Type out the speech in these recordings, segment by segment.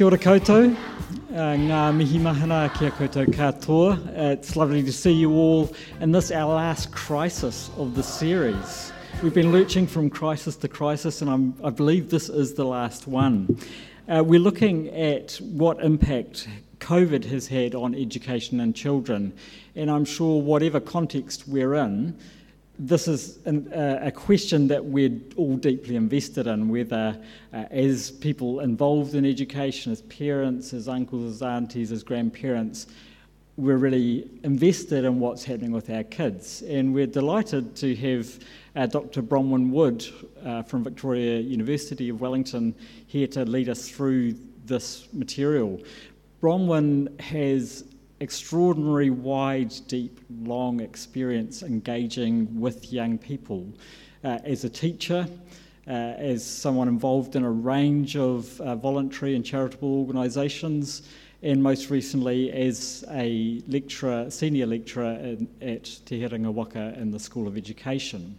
Kia ora koutou. Uh, ngā mihi mahana kia koutou katoa. It's lovely to see you all in this, our last crisis of the series. We've been lurching from crisis to crisis, and I'm, i believe this is the last one. Uh, we're looking at what impact COVID has had on education and children, and I'm sure whatever context we're in, this is an, uh, a question that we're all deeply invested in, whether uh, as people involved in education, as parents, as uncles, as aunties, as grandparents, we're really invested in what's happening with our kids. And we're delighted to have uh, Dr. Bronwyn Wood uh, from Victoria University of Wellington here to lead us through this material. Bronwyn has extraordinary, wide, deep, long experience engaging with young people. Uh, as a teacher, uh, as someone involved in a range of uh, voluntary and charitable organisations, and most recently as a lecturer, senior lecturer in, at Te Herenga Waka in the School of Education.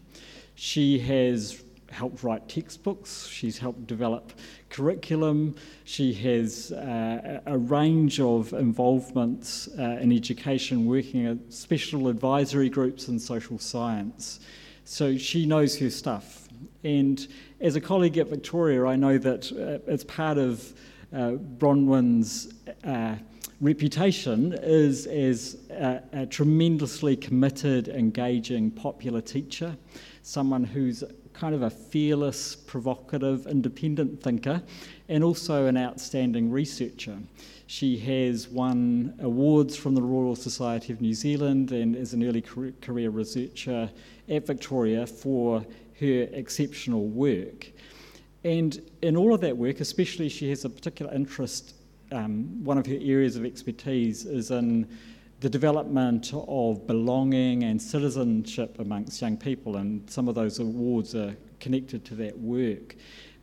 She has helped write textbooks, she's helped develop curriculum, she has uh, a range of involvements uh, in education, working at special advisory groups in social science. So she knows her stuff. And as a colleague at Victoria, I know that uh, as part of uh, Bronwyn's uh, reputation is as a, a tremendously committed, engaging, popular teacher, someone who's kind of a fearless, provocative, independent thinker, and also an outstanding researcher. She has won awards from the Royal Society of New Zealand and is an early career researcher at Victoria for her exceptional work. And in all of that work, especially she has a particular interest, um, one of her areas of expertise is in the development of belonging and citizenship amongst young people, and some of those awards are connected to that work.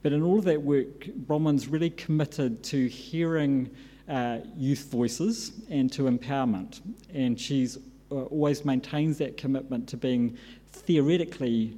But in all of that work, Bronwyn's really committed to hearing uh, youth voices and to empowerment, and she's uh, always maintains that commitment to being theoretically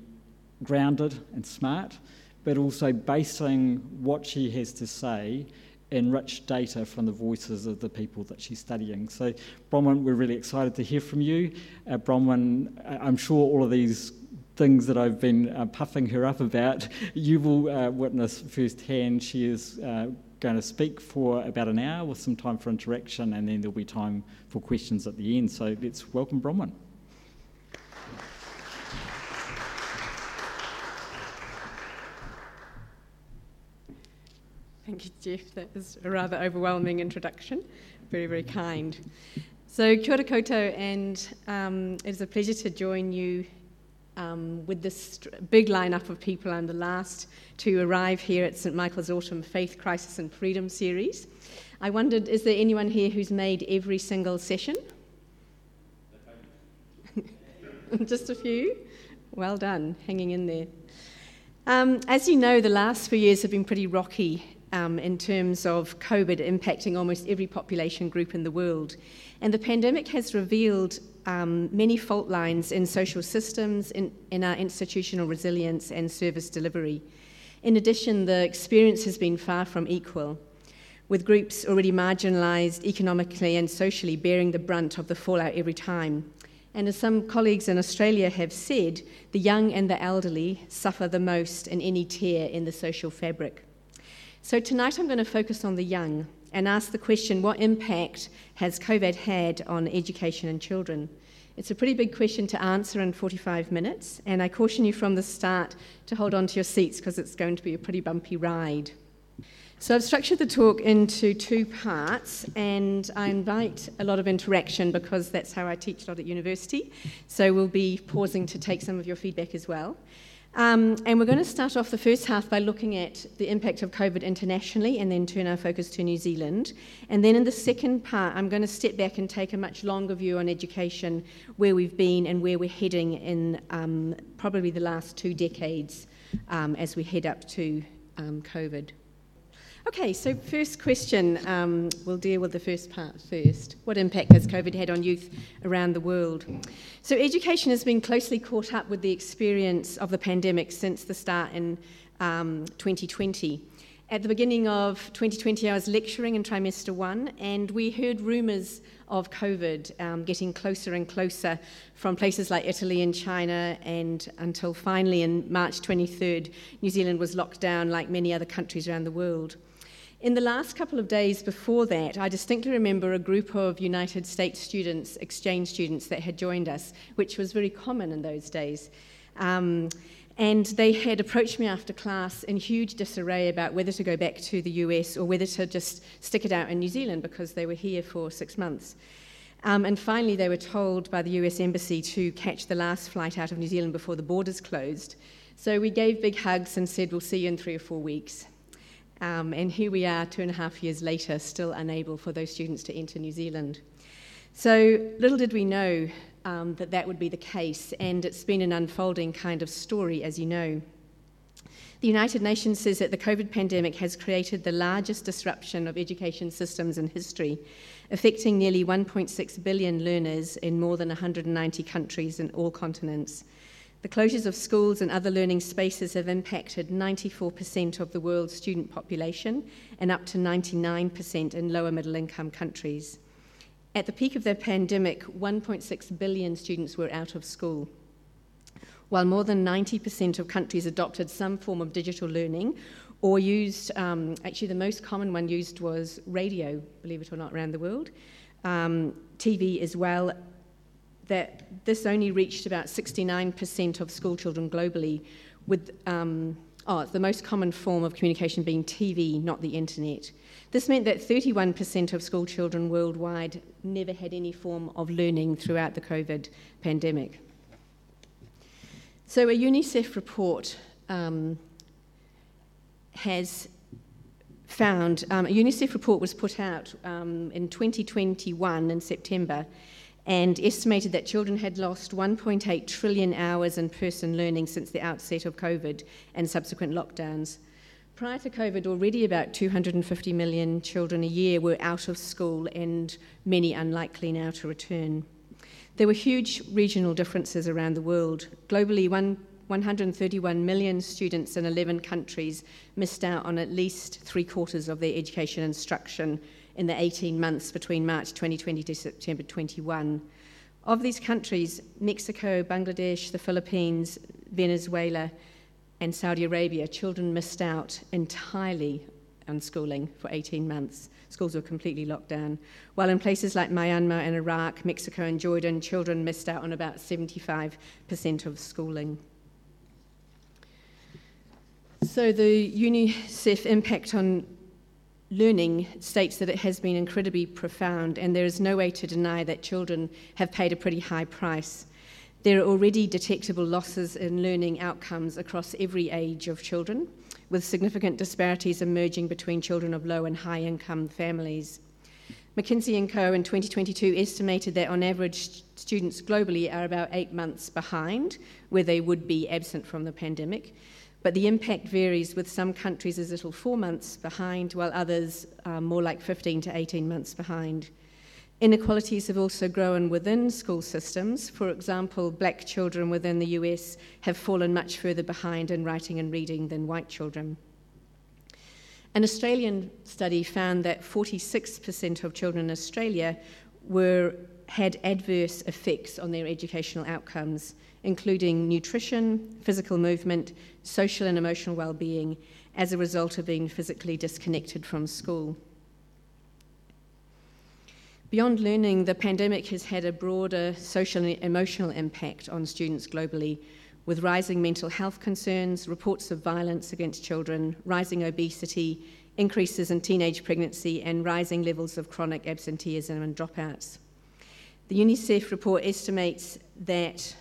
grounded and smart, but also basing what she has to say enrich data from the voices of the people that she's studying. So, Bronwyn, we're really excited to hear from you. Uh, Bronwyn, I'm sure all of these things that I've been uh, puffing her up about, you will uh, witness firsthand. She is uh, going to speak for about an hour with some time for interaction, and then there'll be time for questions at the end. So, let's welcome Bronwyn. Thank you, Jeff. That was a rather overwhelming introduction. Very, very kind. So, kia ora koutou, and um, it is a pleasure to join you um, with this big lineup of people. I'm the last to arrive here at St Michael's Autumn Faith, Crisis and Freedom series. I wondered, is there anyone here who's made every single session? Just a few? Well done, hanging in there. Um, as you know, the last few years have been pretty rocky um, in terms of COVID impacting almost every population group in the world. And the pandemic has revealed um, many fault lines in social systems, in, in our institutional resilience, and service delivery. In addition, the experience has been far from equal, with groups already marginalised economically and socially bearing the brunt of the fallout every time. And as some colleagues in Australia have said, the young and the elderly suffer the most in any tear in the social fabric. So tonight I'm going to focus on the young and ask the question what impact has COVID had on education and children? It's a pretty big question to answer in 45 minutes, and I caution you from the start to hold on to your seats because it's going to be a pretty bumpy ride. So, I've structured the talk into two parts, and I invite a lot of interaction because that's how I teach a lot at university. So, we'll be pausing to take some of your feedback as well. Um, and we're going to start off the first half by looking at the impact of COVID internationally and then turn our focus to New Zealand. And then in the second part, I'm going to step back and take a much longer view on education, where we've been and where we're heading in um, probably the last two decades um, as we head up to um, COVID. Okay, so first question, um, we'll deal with the first part first. What impact has COVID had on youth around the world? So, education has been closely caught up with the experience of the pandemic since the start in um, 2020. At the beginning of 2020, I was lecturing in trimester one, and we heard rumours of COVID um, getting closer and closer from places like Italy and China, and until finally in March 23rd, New Zealand was locked down like many other countries around the world. In the last couple of days before that, I distinctly remember a group of United States students, exchange students, that had joined us, which was very common in those days. Um, and they had approached me after class in huge disarray about whether to go back to the US or whether to just stick it out in New Zealand because they were here for six months. Um, and finally, they were told by the US Embassy to catch the last flight out of New Zealand before the borders closed. So we gave big hugs and said, We'll see you in three or four weeks. Um, and here we are, two and a half years later, still unable for those students to enter New Zealand. So little did we know um, that that would be the case, and it's been an unfolding kind of story, as you know. The United Nations says that the COVID pandemic has created the largest disruption of education systems in history, affecting nearly 1.6 billion learners in more than 190 countries in all continents. The closures of schools and other learning spaces have impacted 94% of the world's student population and up to 99% in lower middle income countries. At the peak of the pandemic, 1.6 billion students were out of school. While more than 90% of countries adopted some form of digital learning or used, um, actually, the most common one used was radio, believe it or not, around the world, um, TV as well. That this only reached about 69% of school children globally, with um, oh, the most common form of communication being TV, not the internet. This meant that 31% of school children worldwide never had any form of learning throughout the COVID pandemic. So, a UNICEF report um, has found, um, a UNICEF report was put out um, in 2021 in September and estimated that children had lost 1.8 trillion hours in person learning since the outset of COVID and subsequent lockdowns. Prior to COVID, already about 250 million children a year were out of school and many unlikely now to return. There were huge regional differences around the world. Globally, one, 131 million students in 11 countries missed out on at least three quarters of their education instruction in the 18 months between March 2020 to September 21. Of these countries, Mexico, Bangladesh, the Philippines, Venezuela, and Saudi Arabia, children missed out entirely on schooling for 18 months. Schools were completely locked down. While in places like Myanmar and Iraq, Mexico, and Jordan, children missed out on about 75% of schooling. So the UNICEF impact on learning states that it has been incredibly profound, and there is no way to deny that children have paid a pretty high price. There are already detectable losses in learning outcomes across every age of children, with significant disparities emerging between children of low and high income families. McKinsey & Co. in 2022 estimated that on average students globally are about eight months behind where they would be absent from the pandemic. But the impact varies with some countries as little four months behind, while others are more like 15 to 18 months behind. Inequalities have also grown within school systems. For example, black children within the US have fallen much further behind in writing and reading than white children. An Australian study found that 46% of children in Australia were, had adverse effects on their educational outcomes, including nutrition, physical movement, social and emotional well-being, as a result of being physically disconnected from school. Beyond learning, the pandemic has had a broader social and emotional impact on students globally, with rising mental health concerns, reports of violence against children, rising obesity, increases in teenage pregnancy, and rising levels of chronic absenteeism and dropouts. The UNICEF report estimates that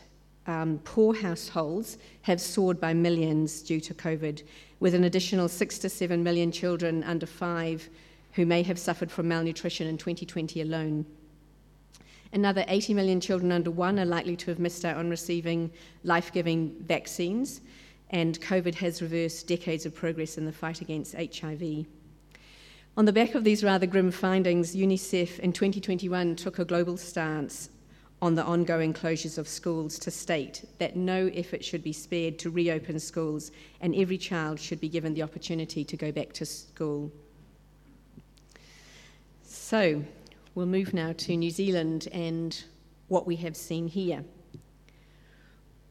um, poor households have soared by millions due to COVID, with an additional six to seven million children under five who may have suffered from malnutrition in 2020 alone. Another 80 million children under one are likely to have missed out on receiving life giving vaccines, and COVID has reversed decades of progress in the fight against HIV. On the back of these rather grim findings, UNICEF in 2021 took a global stance on the ongoing closures of schools to state that no effort should be spared to reopen schools and every child should be given the opportunity to go back to school. So, we'll move now to New Zealand and what we have seen here.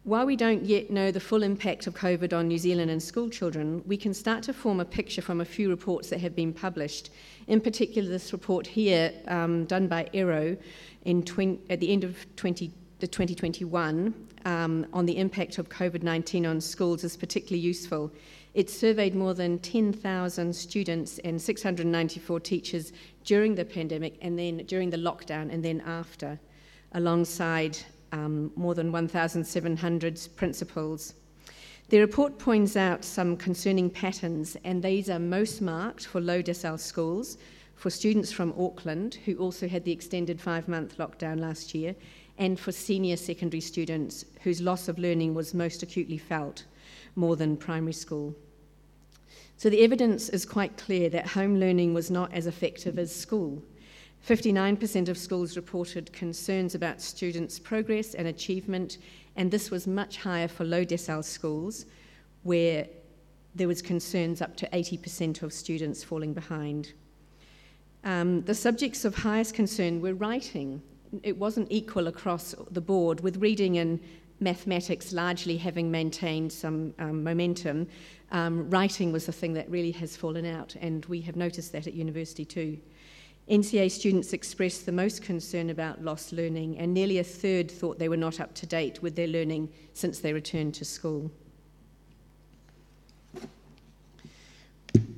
While we don't yet know the full impact of COVID on New Zealand and school children, we can start to form a picture from a few reports that have been published. In particular, this report here, um, done by Ero in 20, at the end of 20, the 2021, um, on the impact of COVID 19 on schools, is particularly useful. It surveyed more than 10,000 students and 694 teachers during the pandemic and then during the lockdown and then after, alongside um, more than 1,700 principals. The report points out some concerning patterns, and these are most marked for low decile schools, for students from Auckland, who also had the extended five month lockdown last year, and for senior secondary students whose loss of learning was most acutely felt, more than primary school. So the evidence is quite clear that home learning was not as effective as school. 59% of schools reported concerns about students' progress and achievement, and this was much higher for low decile schools, where there was concerns up to 80% of students falling behind. Um, the subjects of highest concern were writing. It wasn't equal across the board, with reading and mathematics largely having maintained some um, momentum. Um, writing was the thing that really has fallen out, and we have noticed that at university too. NCEA students expressed the most concern about lost learning, and nearly a third thought they were not up to date with their learning since they returned to school.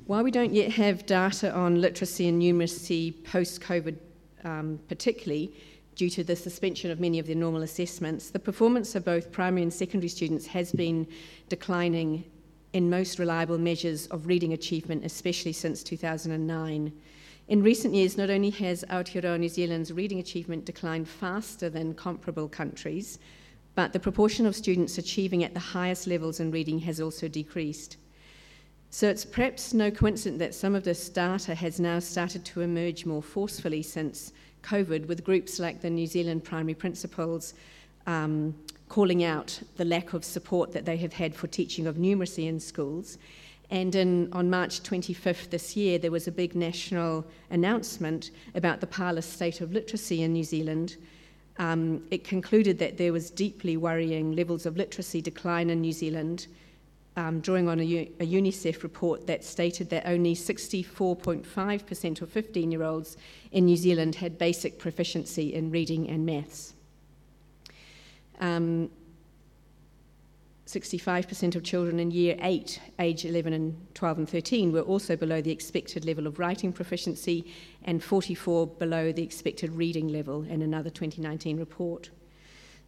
While we don't yet have data on literacy and numeracy post COVID, um, particularly due to the suspension of many of their normal assessments, the performance of both primary and secondary students has been declining in most reliable measures of reading achievement, especially since 2009. In recent years, not only has Aotearoa New Zealand's reading achievement declined faster than comparable countries, but the proportion of students achieving at the highest levels in reading has also decreased. So it's perhaps no coincidence that some of this data has now started to emerge more forcefully since COVID, with groups like the New Zealand Primary Principals um, calling out the lack of support that they have had for teaching of numeracy in schools and in, on March 25th this year, there was a big national announcement about the parlous state of literacy in New Zealand. Um, it concluded that there was deeply worrying levels of literacy decline in New Zealand, um, drawing on a, UNICEF report that stated that only 64.5% of 15 year olds in New Zealand had basic proficiency in reading and maths. Um, 65% of children in year 8, age 11 and 12 and 13, were also below the expected level of writing proficiency and 44 below the expected reading level in another 2019 report.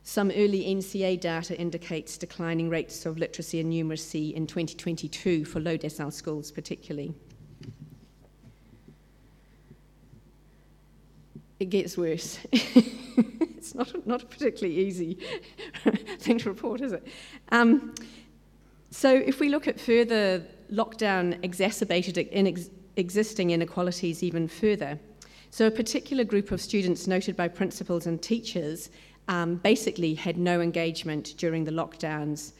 Some early NCEA data indicates declining rates of literacy and numeracy in 2022 for low decile schools, particularly. It gets worse. it's not, not a particularly easy thing to report, is it? Um, so, if we look at further, lockdown exacerbated in ex- existing inequalities even further. So, a particular group of students noted by principals and teachers um, basically had no engagement during the lockdowns.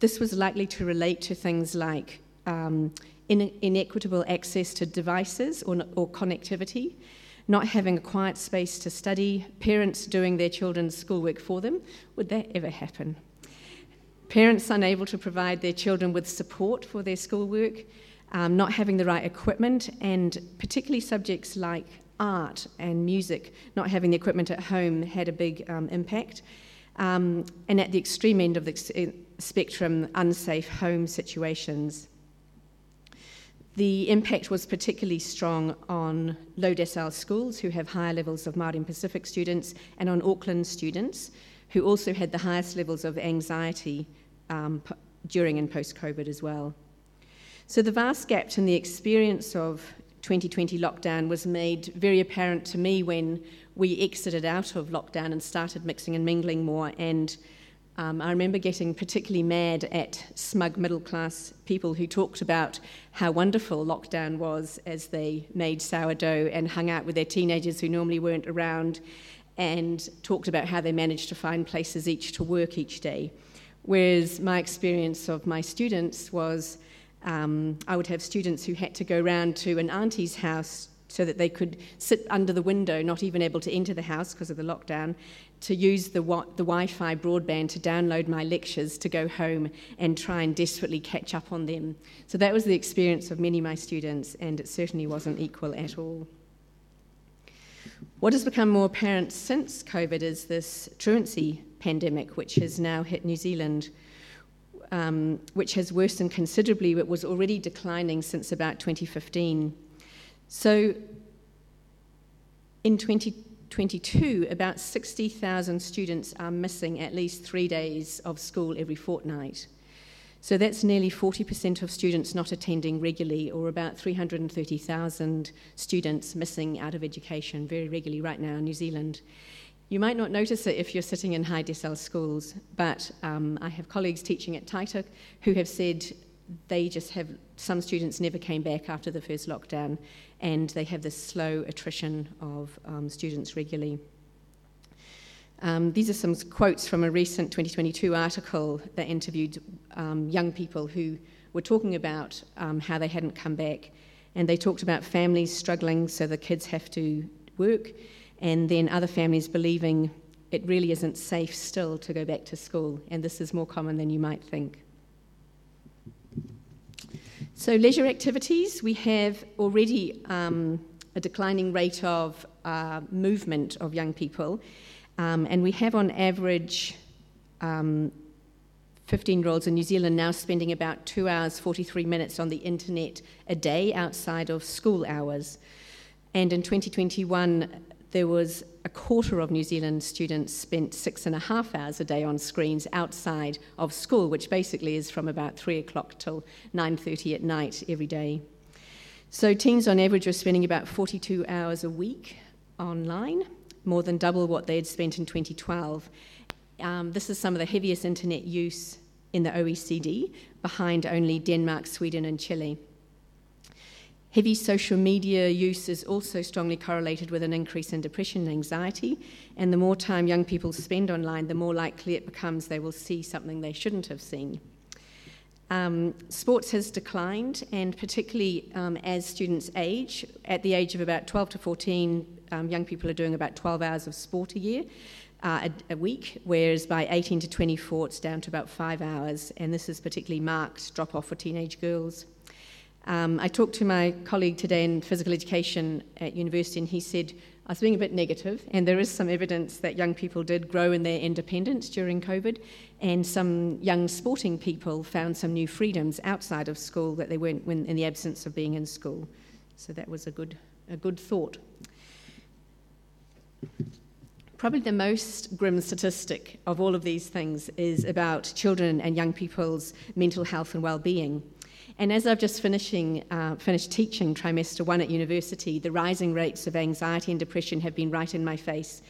This was likely to relate to things like um, in- inequitable access to devices or, or connectivity not having a quiet space to study, parents doing their children's schoolwork for them. Would that ever happen? Parents unable to provide their children with support for their schoolwork, um, not having the right equipment, and particularly subjects like art and music, not having the equipment at home had a big um, impact. Um, and at the extreme end of the spectrum, unsafe home situations. The impact was particularly strong on low decile schools who have higher levels of Māori and Pacific students and on Auckland students who also had the highest levels of anxiety um, during and post COVID as well. So the vast gap in the experience of 2020 lockdown was made very apparent to me when we exited out of lockdown and started mixing and mingling more and um, I remember getting particularly mad at smug middle class people who talked about how wonderful lockdown was as they made sourdough and hung out with their teenagers who normally weren't around. and talked about how they managed to find places each to work each day. Whereas my experience of my students was um, I would have students who had to go round to an auntie's house so that they could sit under the window, not even able to enter the house because of the lockdown, to use the, the Wi Fi broadband to download my lectures to go home and try and desperately catch up on them. So that was the experience of many of my students, and it certainly wasn't equal at all. What has become more apparent since COVID is this truancy pandemic, which has now hit New Zealand, um, which has worsened considerably, but was already declining since about 2015. So in 2022, about 60,000 students are missing at least three days of school every fortnight. So that's nearly 40% of students not attending regularly, or about 330,000 students missing out of education very regularly right now in New Zealand. You might not notice it if you're sitting in high decile schools, but um, I have colleagues teaching at Taita who have said they just have, some students never came back after the first lockdown, and they have this slow attrition of um, students regularly. Um, these are some quotes from a recent 2022 article that interviewed um, young people who were talking about um, how they hadn't come back. And they talked about families struggling, so the kids have to work, and then other families believing it really isn't safe still to go back to school. And this is more common than you might think. So, leisure activities, we have already um, a declining rate of uh, movement of young people. Um, and we have on average um, 15 year olds in New Zealand now spending about two hours, 43 minutes on the internet a day outside of school hours. And in 2021, there was a quarter of New Zealand students spent six and a half hours a day on screens outside of school, which basically is from about three o'clock till 9.30 at night every day. So teens on average are spending about 42 hours a week online more than double what they had spent in 2012. Um, this is some of the heaviest internet use in the OECD, behind only Denmark, Sweden, and Chile. Heavy social media use is also strongly correlated with an increase in depression and anxiety. And the more time young people spend online, the more likely it becomes they will see something they shouldn't have seen. Um, sports has declined, and particularly um, as students age, at the age of about 12 to 14, um, young people are doing about 12 hours of sport a year. Uh, a, a, week, whereas by 18 to 24 it's down to about five hours, and this is particularly marked drop off for teenage girls. Um, I talked to my colleague today in physical education at university, and he said I was being a bit negative, and there is some evidence that young people did grow in their independence during COVID, and some young sporting people found some new freedoms outside of school that they weren't in the absence of being in school. So that was a good, a good thought. Probably the most grim statistic of all of these things is about children and young people's mental health and well-being. And as I've just finishing, uh, finished teaching trimester one at university, the rising rates of anxiety and depression have been right in my face.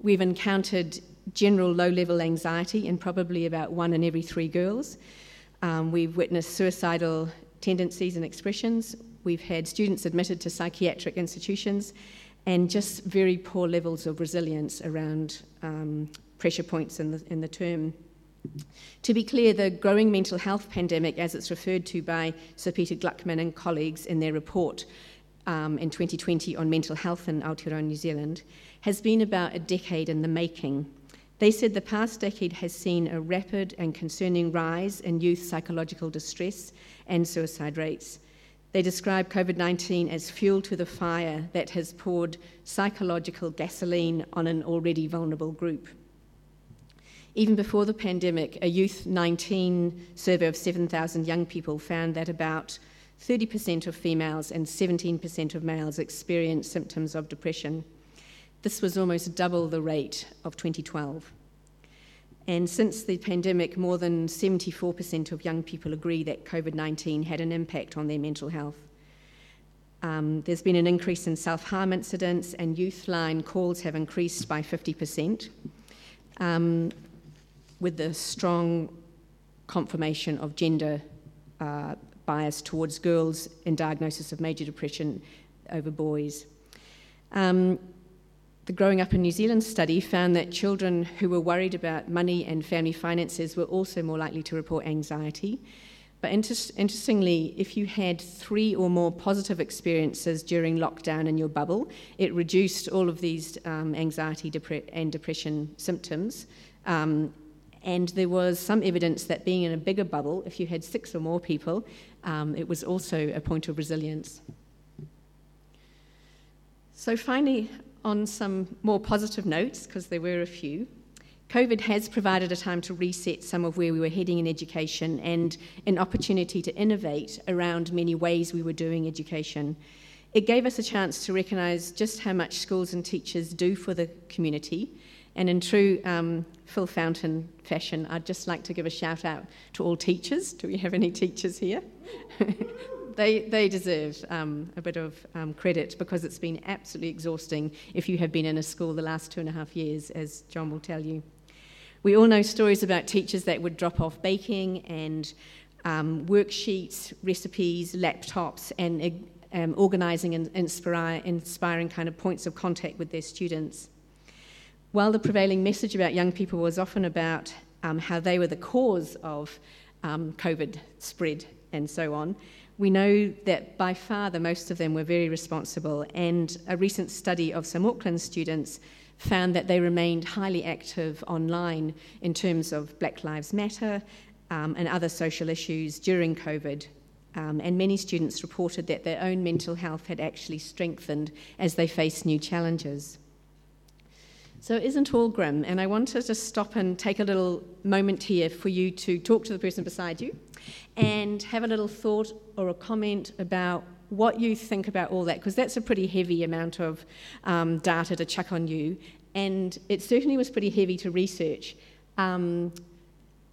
We've encountered general low level anxiety in probably about one in every three girls. Um, we've witnessed suicidal tendencies and expressions. We've had students admitted to psychiatric institutions and just very poor levels of resilience around um, pressure points in the, in the term. To be clear, the growing mental health pandemic, as it's referred to by Sir Peter Gluckman and colleagues in their report um, in 2020 on mental health in Aotearoa, New Zealand, has been about a decade in the making. They said the past decade has seen a rapid and concerning rise in youth psychological distress and suicide rates. They describe COVID 19 as fuel to the fire that has poured psychological gasoline on an already vulnerable group. Even before the pandemic, a Youth 19 survey of 7,000 young people found that about 30% of females and 17% of males experienced symptoms of depression. This was almost double the rate of 2012. And since the pandemic, more than 74% of young people agree that COVID 19 had an impact on their mental health. Um, there's been an increase in self harm incidents, and youth line calls have increased by 50%, um, with the strong confirmation of gender uh, bias towards girls in diagnosis of major depression over boys. Um, The Growing Up in New Zealand study found that children who were worried about money and family finances were also more likely to report anxiety. But inter- interestingly, if you had three or more positive experiences during lockdown in your bubble, it reduced all of these um, anxiety depre- and depression symptoms. Um, and there was some evidence that being in a bigger bubble, if you had six or more people, um, it was also a point of resilience. So, finally, on some more positive notes, because there were a few, COVID has provided a time to reset some of where we were heading in education and an opportunity to innovate around many ways we were doing education. It gave us a chance to recognise just how much schools and teachers do for the community. And in true um, Phil Fountain fashion, I'd just like to give a shout out to all teachers. Do we have any teachers here? they, they deserve um, a bit of um, credit because it's been absolutely exhausting if you have been in a school the last two and a half years, as John will tell you. We all know stories about teachers that would drop off baking and um, worksheets, recipes, laptops, and um, organising and inspire, inspiring kind of points of contact with their students. While the prevailing message about young people was often about um, how they were the cause of um, COVID spread and so on, we know that by far the most of them were very responsible, and a recent study of some Auckland students found that they remained highly active online in terms of Black Lives Matter um, and other social issues during COVID. Um, and many students reported that their own mental health had actually strengthened as they faced new challenges. So it isn't all grim, and I want to just stop and take a little moment here for you to talk to the person beside you and have a little thought or a comment about what you think about all that, because that's a pretty heavy amount of um, data to chuck on you, and it certainly was pretty heavy to research. Um,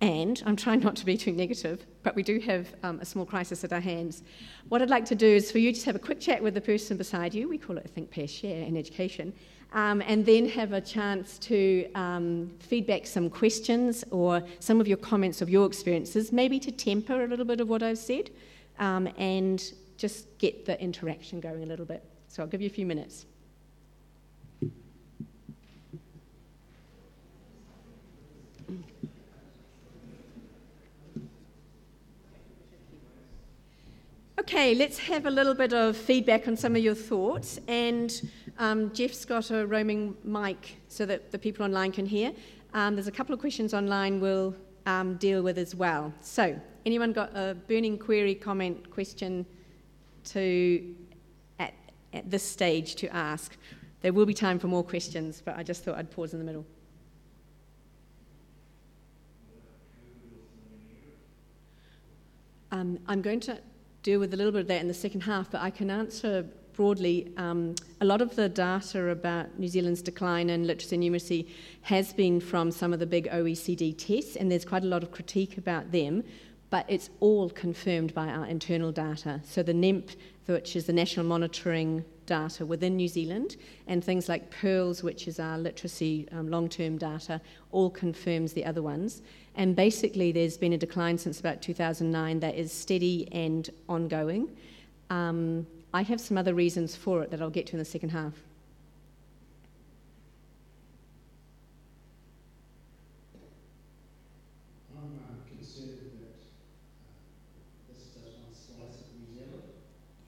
and I'm trying not to be too negative, but we do have um, a small crisis at our hands. What I'd like to do is for you to have a quick chat with the person beside you. We call it Think, Pair, Share in education. Um, and then have a chance to um, feedback some questions or some of your comments of your experiences, maybe to temper a little bit of what I've said. Um, and just get the interaction going a little bit. So I'll give you a few minutes. Okay, let's have a little bit of feedback on some of your thoughts. And um, Jeff's got a roaming mic so that the people online can hear. Um, there's a couple of questions online we'll um, deal with as well. So, anyone got a burning query, comment, question? to, at, at this stage, to ask. There will be time for more questions, but I just thought I'd pause in the middle. Um, I'm going to deal with a little bit of that in the second half, but I can answer broadly. Um, a lot of the data about New Zealand's decline in literacy and numeracy has been from some of the big OECD tests, and there's quite a lot of critique about them but it's all confirmed by our internal data. So the NEMP, which is the national monitoring data within New Zealand, and things like PIRLS, which is our literacy um, long term data, all confirms the other ones. And basically, there's been a decline since about 2009 that is steady and ongoing. Um, I have some other reasons for it that I'll get to in the second half.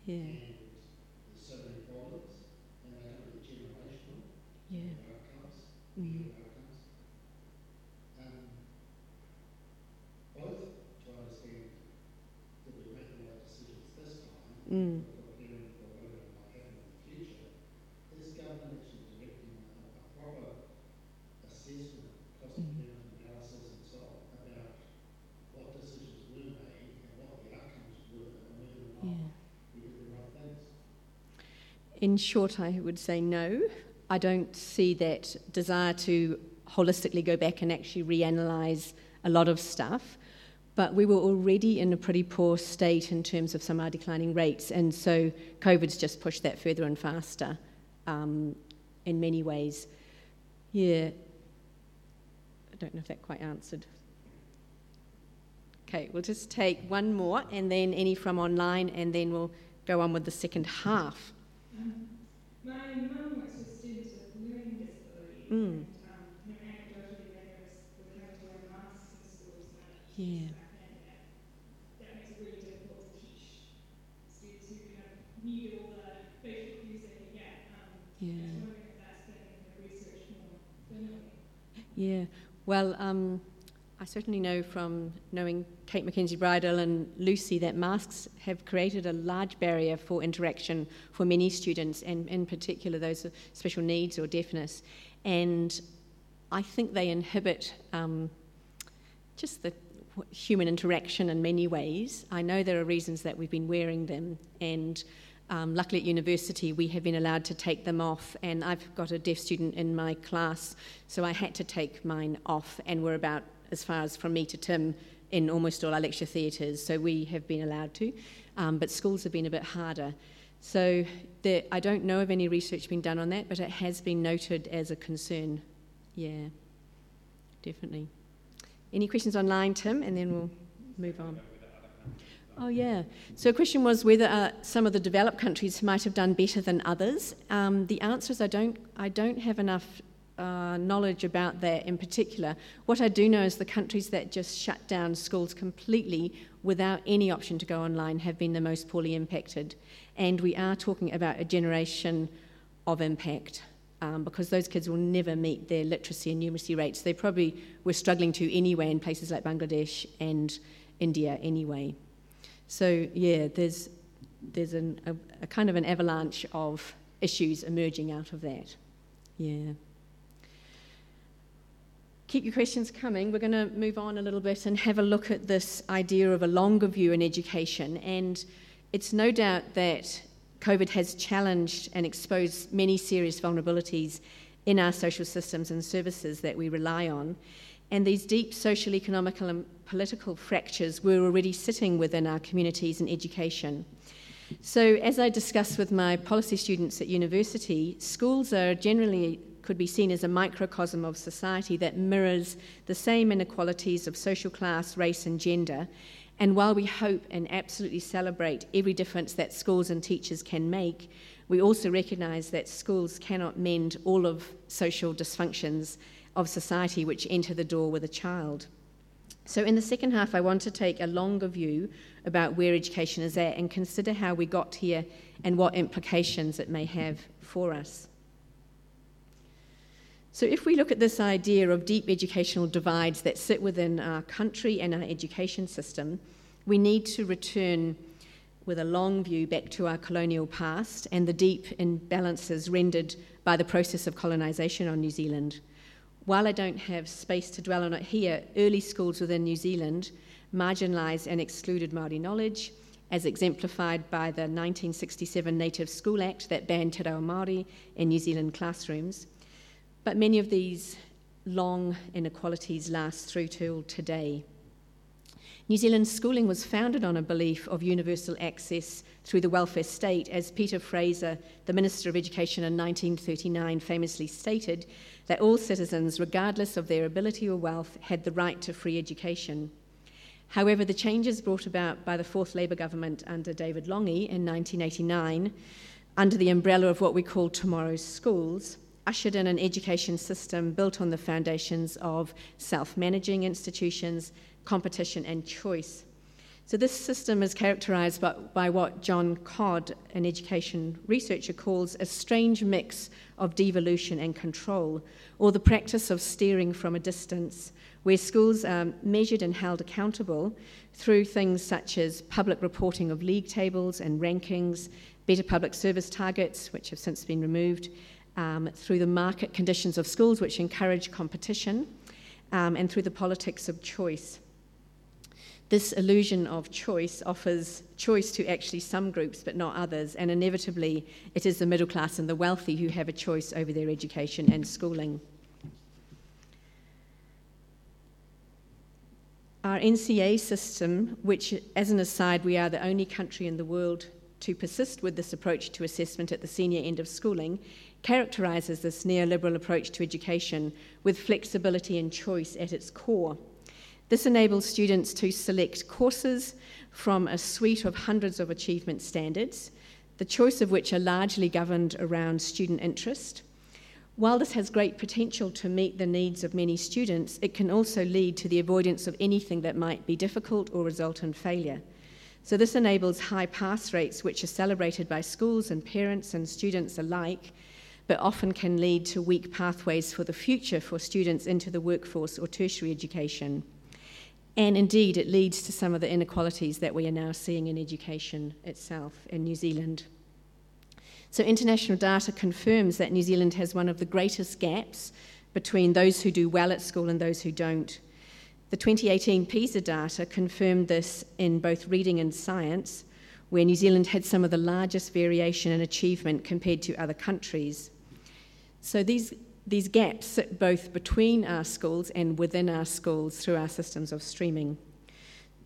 Yeah. So many problems, and they be generational yeah. outcomes, mm. outcomes. Um, both to understand that we're making the right decisions this time, mm. preparing for whatever might happen in the future, is government actually directing a, a proper assessment, cost mm. benefit analysis and so on, about what decisions were made and what the outcomes were and whether or not yeah. In short, I would say no. I don't see that desire to holistically go back and actually reanalyze a lot of stuff. But we were already in a pretty poor state in terms of some of our declining rates, and so COVID's just pushed that further and faster um, in many ways. Yeah, I don't know if that quite answered. Okay, we'll just take one more and then any from online, and then we'll go on with the second half. My mum was a student of learning disabilities. Mm. Yeah. That makes it really difficult to teach students who have needed all the basic music again. Yeah. That's been researched more. Yeah. Well, um, I certainly know from knowing Kate McKenzie Bridle and Lucy that masks have created a large barrier for interaction for many students, and in particular those with special needs or deafness. And I think they inhibit um, just the human interaction in many ways. I know there are reasons that we've been wearing them, and um, luckily at university we have been allowed to take them off. And I've got a deaf student in my class, so I had to take mine off, and we're about as far as from me to Tim in almost all our lecture theatres, so we have been allowed to. Um, but schools have been a bit harder. So there, I don't know of any research being done on that, but it has been noted as a concern. Yeah, definitely. Any questions online, Tim? And then we'll move on. Oh, yeah. So, a question was whether uh, some of the developed countries might have done better than others. Um, the answer is I don't, I don't have enough uh, knowledge about that in particular. What I do know is the countries that just shut down schools completely without any option to go online have been the most poorly impacted. And we are talking about a generation of impact um, because those kids will never meet their literacy and numeracy rates. They probably were struggling to anyway in places like Bangladesh and India anyway. So yeah, there's there's an, a, a kind of an avalanche of issues emerging out of that. Yeah. Keep your questions coming. We're going to move on a little bit and have a look at this idea of a longer view in education. And it's no doubt that COVID has challenged and exposed many serious vulnerabilities in our social systems and services that we rely on. And these deep social, economical, and political fractures were already sitting within our communities and education. So, as I discuss with my policy students at university, schools are generally could be seen as a microcosm of society that mirrors the same inequalities of social class, race, and gender, and while we hope and absolutely celebrate every difference that schools and teachers can make, we also recognise that schools cannot mend all of social dysfunctions of society which enter the door with a child. So, in the second half, I want to take a longer view about where education is at and consider how we got here and what implications it may have for us. So, if we look at this idea of deep educational divides that sit within our country and our education system, we need to return with a long view back to our colonial past and the deep imbalances rendered by the process of colonisation on New Zealand. While I don't have space to dwell on it here, early schools within New Zealand marginalised and excluded Māori knowledge, as exemplified by the 1967 Native School Act that banned Te Reo Māori in New Zealand classrooms. But many of these long inequalities last through till today. New Zealand's schooling was founded on a belief of universal access through the welfare state, as Peter Fraser, the Minister of Education in 1939, famously stated that all citizens, regardless of their ability or wealth, had the right to free education. However, the changes brought about by the fourth Labour government under David Lange in 1989, under the umbrella of what we call tomorrow's schools, ushered in an education system built on the foundations of self managing institutions, competition, and choice. So, this system is characterized by, by, what John Codd, an education researcher, calls a strange mix of devolution and control, or the practice of steering from a distance, where schools are measured and held accountable through things such as public reporting of league tables and rankings, better public service targets, which have since been removed, um, through the market conditions of schools, which encourage competition, um, and through the politics of choice. This illusion of choice offers choice to actually some groups but not others, and inevitably it is the middle class and the wealthy who have a choice over their education and schooling. Our NCEA system, which, as an aside, we are the only country in the world to persist with this approach to assessment at the senior end of schooling, characterises this neoliberal approach to education with flexibility and choice at its core. This enables students to select courses from a suite of hundreds of achievement standards, the choice of which are largely governed around student interest, While this has great potential to meet the needs of many students, it can also lead to the avoidance of anything that might be difficult or result in failure. So, this enables high pass rates, which are celebrated by schools and parents and students alike, but often can lead to weak pathways for the future for students into the workforce or tertiary education. And indeed, it leads to some of the inequalities that we are now seeing in education itself in New Zealand. So, international data confirms that New Zealand has one of the greatest gaps between those who do well at school and those who don't. The 2018 PISA data confirmed this in both reading and science, where New Zealand had some of the largest variation in achievement compared to other countries. So, these, these gaps sit both between our schools and within our schools through our systems of streaming.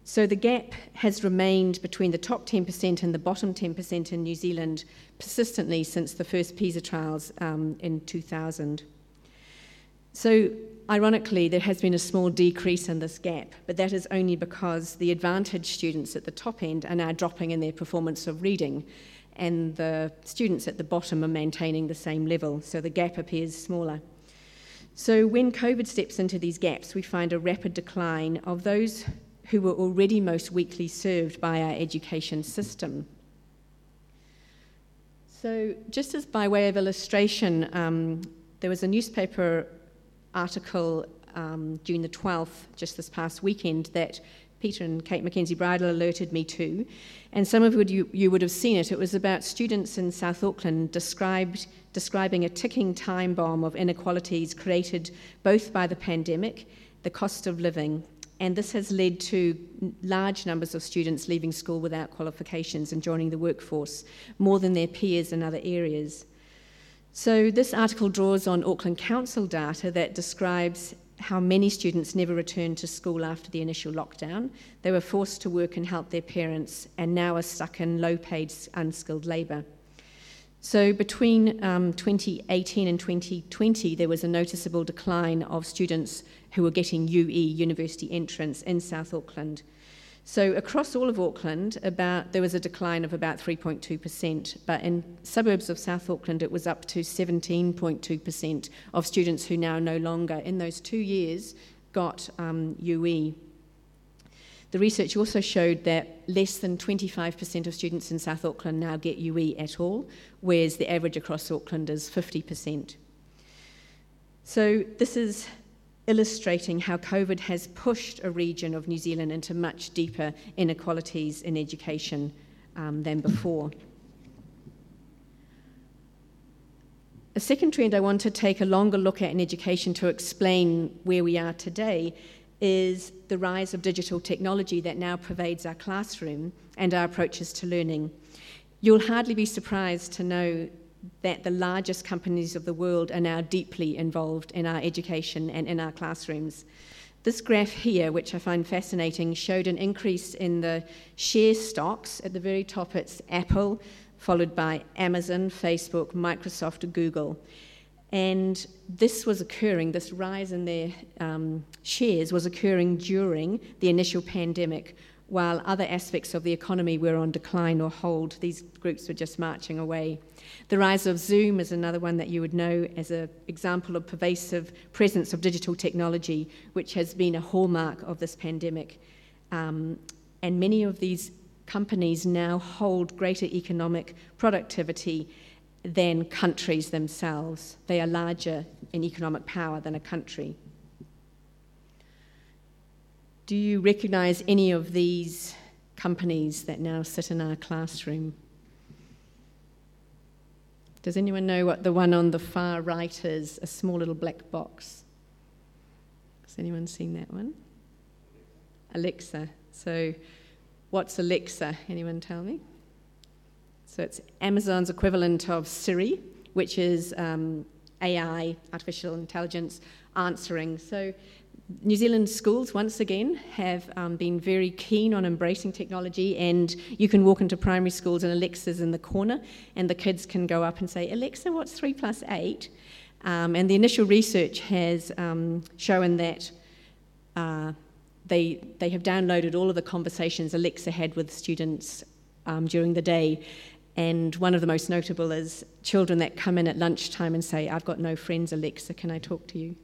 So the gap has remained between the top 10% and the bottom 10% in New Zealand persistently since the first PISA trials um, in 2000. So, ironically, there has been a small decrease in this gap, but that is only because the advantaged students at the top end are now dropping in their performance of reading, and the students at the bottom are maintaining the same level, so the gap appears smaller. So, when COVID steps into these gaps, we find a rapid decline of those who were already most weakly served by our education system. So, just as by way of illustration, um, there was a newspaper article um, June the 12th, just this past weekend, that Peter and Kate Mackenzie Bridle alerted me to. And some of you, you would have seen it. It was about students in South Auckland described, describing a ticking time bomb of inequalities created both by the pandemic, the cost of living, and this has led to large numbers of students leaving school without qualifications and joining the workforce, more than their peers in other areas. So, this article draws on Auckland Council data that describes how many students never returned to school after the initial lockdown. They were forced to work and help their parents and now are stuck in low paid, unskilled labour. So between um, 2018 and 2020, there was a noticeable decline of students who were getting UE, university entrance, in South Auckland. So across all of Auckland, about there was a decline of about 3.2%, but in suburbs of South Auckland, it was up to 17.2% of students who now no longer, in those two years, got um, UE. The research also showed that less than 25% of students in South Auckland now get UE at all, whereas the average across Auckland is 50%. So, this is illustrating how COVID has pushed a region of New Zealand into much deeper inequalities in education um, than before. A second trend I want to take a longer look at in education to explain where we are today is the rise of digital technology that now pervades our classroom and our approaches to learning. You'll hardly be surprised to know that the largest companies of the world are now deeply involved in our education and in our classrooms. This graph here, which I find fascinating, showed an increase in the share stocks. At the very top, it's Apple, followed by Amazon, Facebook, Microsoft, Google. And this was occurring, this rise in their um, shares was occurring during the initial pandemic, while other aspects of the economy were on decline or hold. These groups were just marching away. The rise of Zoom is another one that you would know as an example of pervasive presence of digital technology, which has been a hallmark of this pandemic. Um, and many of these companies now hold greater economic productivity than countries themselves. They are larger in economic power than a country. Do you recognize any of these companies that now sit in our classroom? Does anyone know what the one on the far right is? A small little black box. Has anyone seen that one? Alexa. So, what's Alexa? Anyone tell me? So it's Amazon's equivalent of Siri, which is um, AI, artificial intelligence, answering. So New Zealand schools, once again, have um, been very keen on embracing technology, and you can walk into primary schools and Alexa's in the corner, and the kids can go up and say, Alexa, what's 3 plus 8? Um, and the initial research has um, shown that uh, they, they have downloaded all of the conversations Alexa had with students um, during the day, And one of the most notable is children that come in at lunchtime and say, I've got no friends, Alexa, can I talk to you?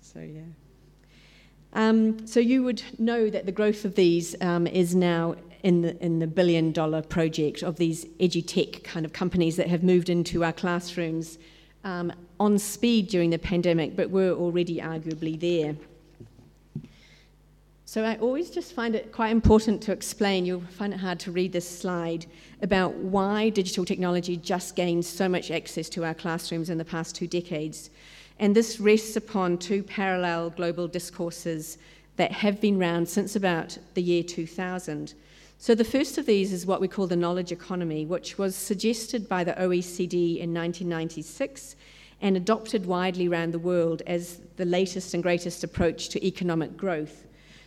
So, yeah. Um, so, you would know that the growth of these um, is now in the, in the billion dollar project of these edutech kind of companies that have moved into our classrooms um, on speed during the pandemic, but were already arguably there. So I always just find it quite important to explain, you'll find it hard to read this slide, about why digital technology just gained so much access to our classrooms in the past two decades. And this rests upon two parallel global discourses that have been around since about the year 2000. So the first of these is what we call the knowledge economy, which was suggested by the OECD in 1996 and adopted widely around the world as the latest and greatest approach to economic growth.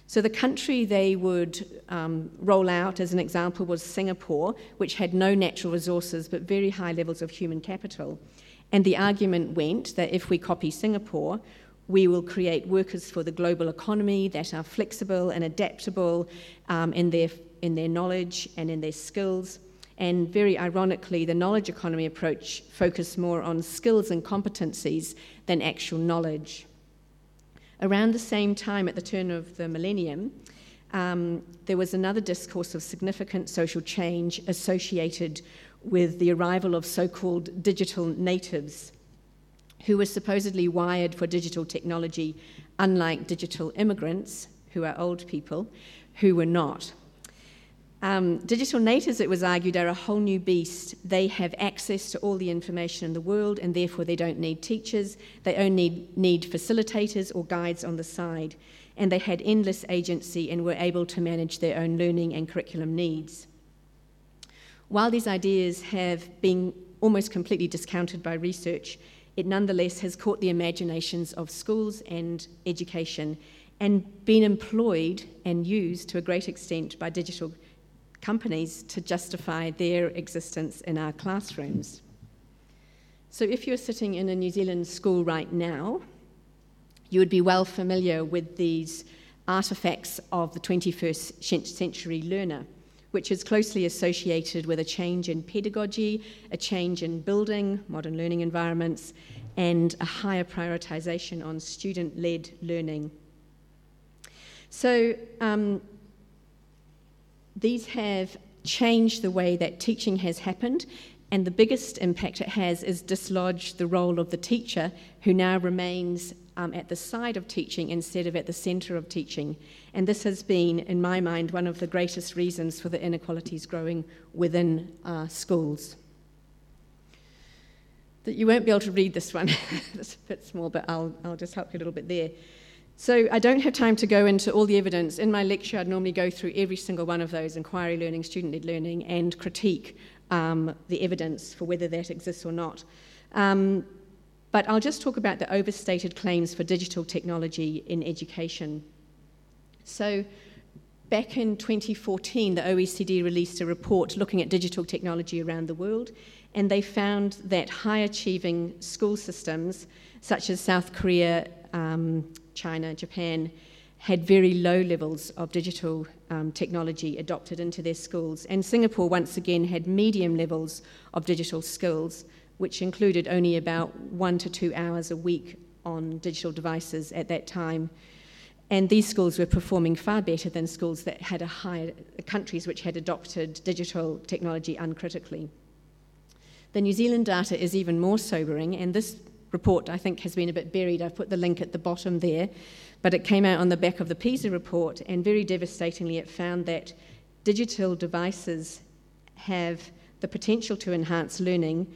So, the country they would um, roll out, as an example, was Singapore, which had no natural resources but very high levels of human capital. And the argument went that if we copy Singapore, we will create workers for the global economy that are flexible and adaptable um, in, their, in their knowledge and in their skills. And very ironically, the knowledge economy approach focused more on skills and competencies than actual knowledge. Around the same time, at the turn of the millennium, um, there was another discourse of significant social change associated with the arrival of so called digital natives who were supposedly wired for digital technology, unlike digital immigrants, who are old people, who were not. Um, digital natives, it was argued, are a whole new beast. They have access to all the information in the world, and therefore they don't need teachers. They only need, need facilitators or guides on the side. And they had endless agency and were able to manage their own learning and curriculum needs. While these ideas have been almost completely discounted by research, it nonetheless has caught the imaginations of schools and education and been employed and used to a great extent by digital companies to justify their existence in our classrooms. So, if you're sitting in a New Zealand school right now, you would be well familiar with these artifacts of the 21st century learner, which is closely associated with a change in pedagogy, a change in building, modern learning environments, and a higher prioritization on student led learning. So, um, these have changed the way that teaching has happened, and the biggest impact it has is dislodged the role of the teacher, who now remains um, at the side of teaching instead of at the centre of teaching. And this has been, in my mind, one of the greatest reasons for the inequalities growing within uh, schools. That you won't be able to read this one, it's a bit small, but I'll, I'll just help you a little bit there. So I don't have time to go into all the evidence. In my lecture, I'd normally go through every single one of those inquiry learning, student led learning, and critique um, the evidence for whether that exists or not. Um, but I'll just talk about the overstated claims for digital technology in education. So, back in 2014, the OECD released a report looking at digital technology around the world, and they found that high achieving school systems, such as South Korea, um, China, Japan, had very low levels of digital um, technology adopted into their schools. And Singapore, once again, had medium levels of digital skills, which included only about one to two hours a week on digital devices at that time. And these schools were performing far better than schools that had a higher, countries which had adopted digital technology uncritically. The New Zealand data is even more sobering, and this report, I think, has been a bit buried. I've put the link at the bottom there. But it came out on the back of the PISA report, and very devastatingly, it found that digital devices have the potential to enhance learning,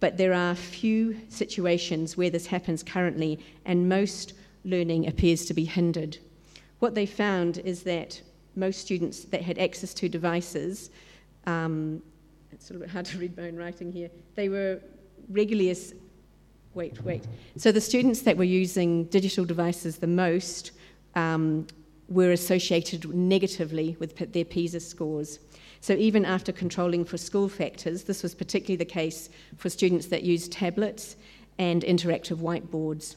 but there are few situations where this happens currently, and most learning appears to be hindered. What they found is that most students that had access to devices, um, it's a little bit hard to read my own writing here, they were regularly wait, wait. So the students that were using digital devices the most um, were associated negatively with their PISA scores. So even after controlling for school factors, this was particularly the case for students that used tablets and interactive whiteboards.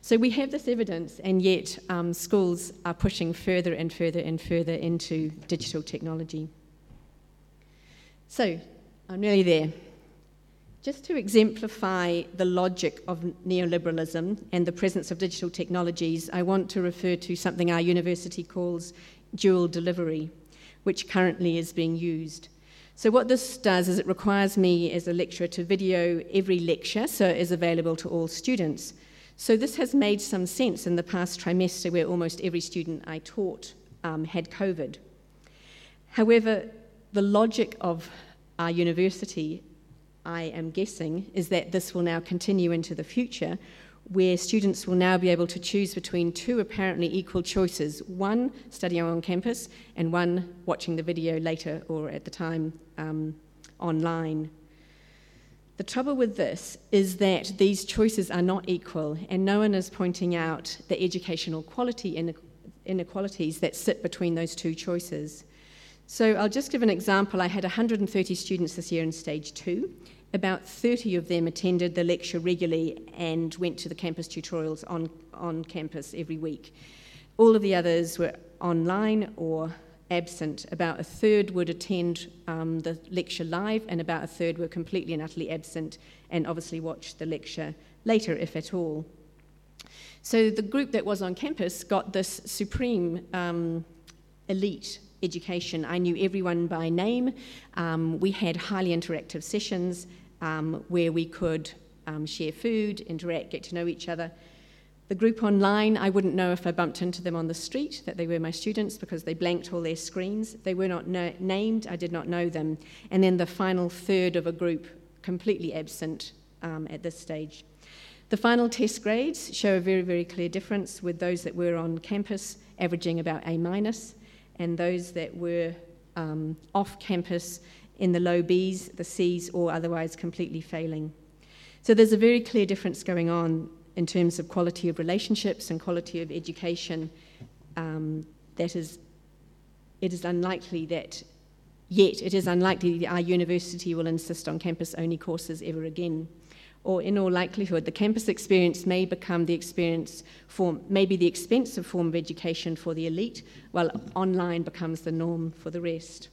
So we have this evidence, and yet um, schools are pushing further and further and further into digital technology. So I'm nearly there. Just to exemplify the logic of neoliberalism and the presence of digital technologies, I want to refer to something our university calls dual delivery, which currently is being used. So, what this does is it requires me as a lecturer to video every lecture so it is available to all students. So, this has made some sense in the past trimester where almost every student I taught um, had COVID. However, the logic of our university I am guessing, is that this will now continue into the future, where students will now be able to choose between two apparently equal choices one studying on campus and one watching the video later or at the time um, online. The trouble with this is that these choices are not equal, and no one is pointing out the educational quality inequalities that sit between those two choices. So I'll just give an example. I had 130 students this year in stage two, about 30 of them attended the lecture regularly and went to the campus tutorials on, on campus every week. All of the others were online or absent. About a third would attend um, the lecture live, and about a third were completely and utterly absent and obviously watched the lecture later, if at all. So the group that was on campus got this supreme um, elite education. I knew everyone by name. Um, we had highly interactive sessions um, where we could um, share food, interact, get to know each other. The group online, I wouldn't know if I bumped into them on the street that they were my students because they blanked all their screens. They were not no- named, I did not know them. And then the final third of a group, completely absent um, at this stage. The final test grades show a very, very clear difference with those that were on campus averaging about A minus, and those that were um, off campus in the low Bs, the Cs, or otherwise completely failing. So there's a very clear difference going on in terms of quality of relationships and quality of education. Um, that is, it is unlikely that, yet, it is unlikely that our university will insist on campus only courses ever again. Or, in all likelihood, the campus experience may become the experience maybe the expensive form of education for the elite, while online becomes the norm for the rest.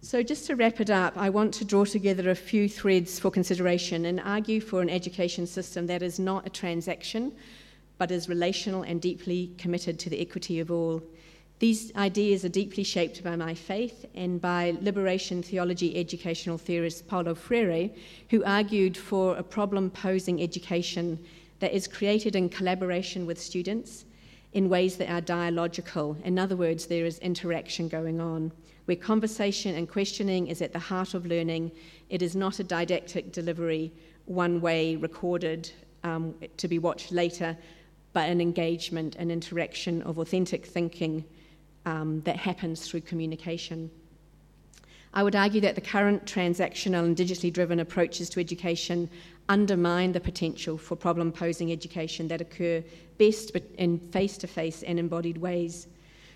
So, just to wrap it up, I want to draw together a few threads for consideration and argue for an education system that is not a transaction, but is relational and deeply committed to the equity of all. These ideas are deeply shaped by my faith and by liberation theology educational theorist Paulo Freire, who argued for a problem posing education that is created in collaboration with students in ways that are dialogical. In other words, there is interaction going on where conversation and questioning is at the heart of learning. It is not a didactic delivery, one way recorded um, to be watched later, but an engagement and interaction of authentic thinking um, that happens through communication. I would argue that the current transactional and digitally driven approaches to education undermine the potential for problem posing education that occur best in face to face and embodied ways.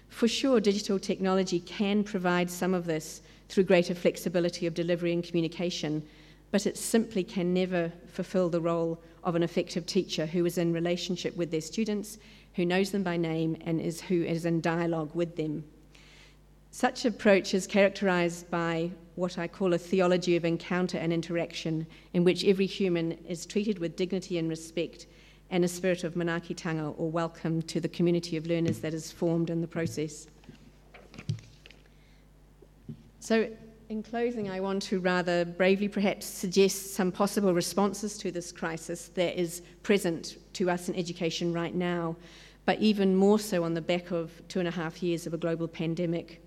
For sure, digital technology can provide some of this through greater flexibility of delivery and communication, but it simply can never fulfill the role of an effective teacher who is in relationship with their students, who knows them by name, and is who is in dialogue with them. Such approach is characterized by what I call a theology of encounter and interaction, in which every human is treated with dignity and respect and a spirit of manaakitanga or welcome to the community of learners that is formed in the process. So, in closing, I want to rather bravely perhaps suggest some possible responses to this crisis that is present to us in education right now, but even more so on the back of two and a half years of a global pandemic.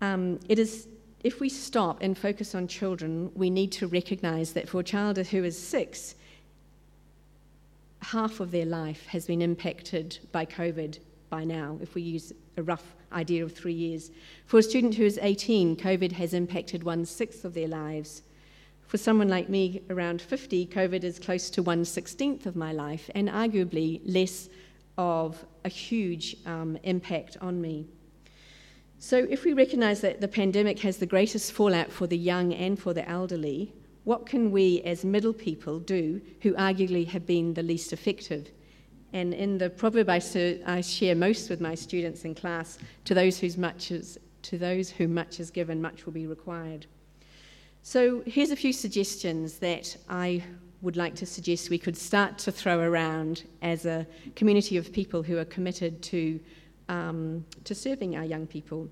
Um, it is if we stop and focus on children, we need to recognize that for a child who is six, half of their life has been impacted by COVID by now, if we use a rough idea of three years. For a student who is 18, COVID has impacted one sixth of their lives. For someone like me, around 50, COVID is close to one sixteenth of my life, and arguably less of a huge um, impact on me. So, if we recognise that the pandemic has the greatest fallout for the young and for the elderly, what can we as middle people do who arguably have been the least effective? And in the proverb I, I share most with my students in class, to those whose much is To those whom much is given, much will be required. So here's a few suggestions that I would like to suggest we could start to throw around as a community of people who are committed to, um, to serving our young people.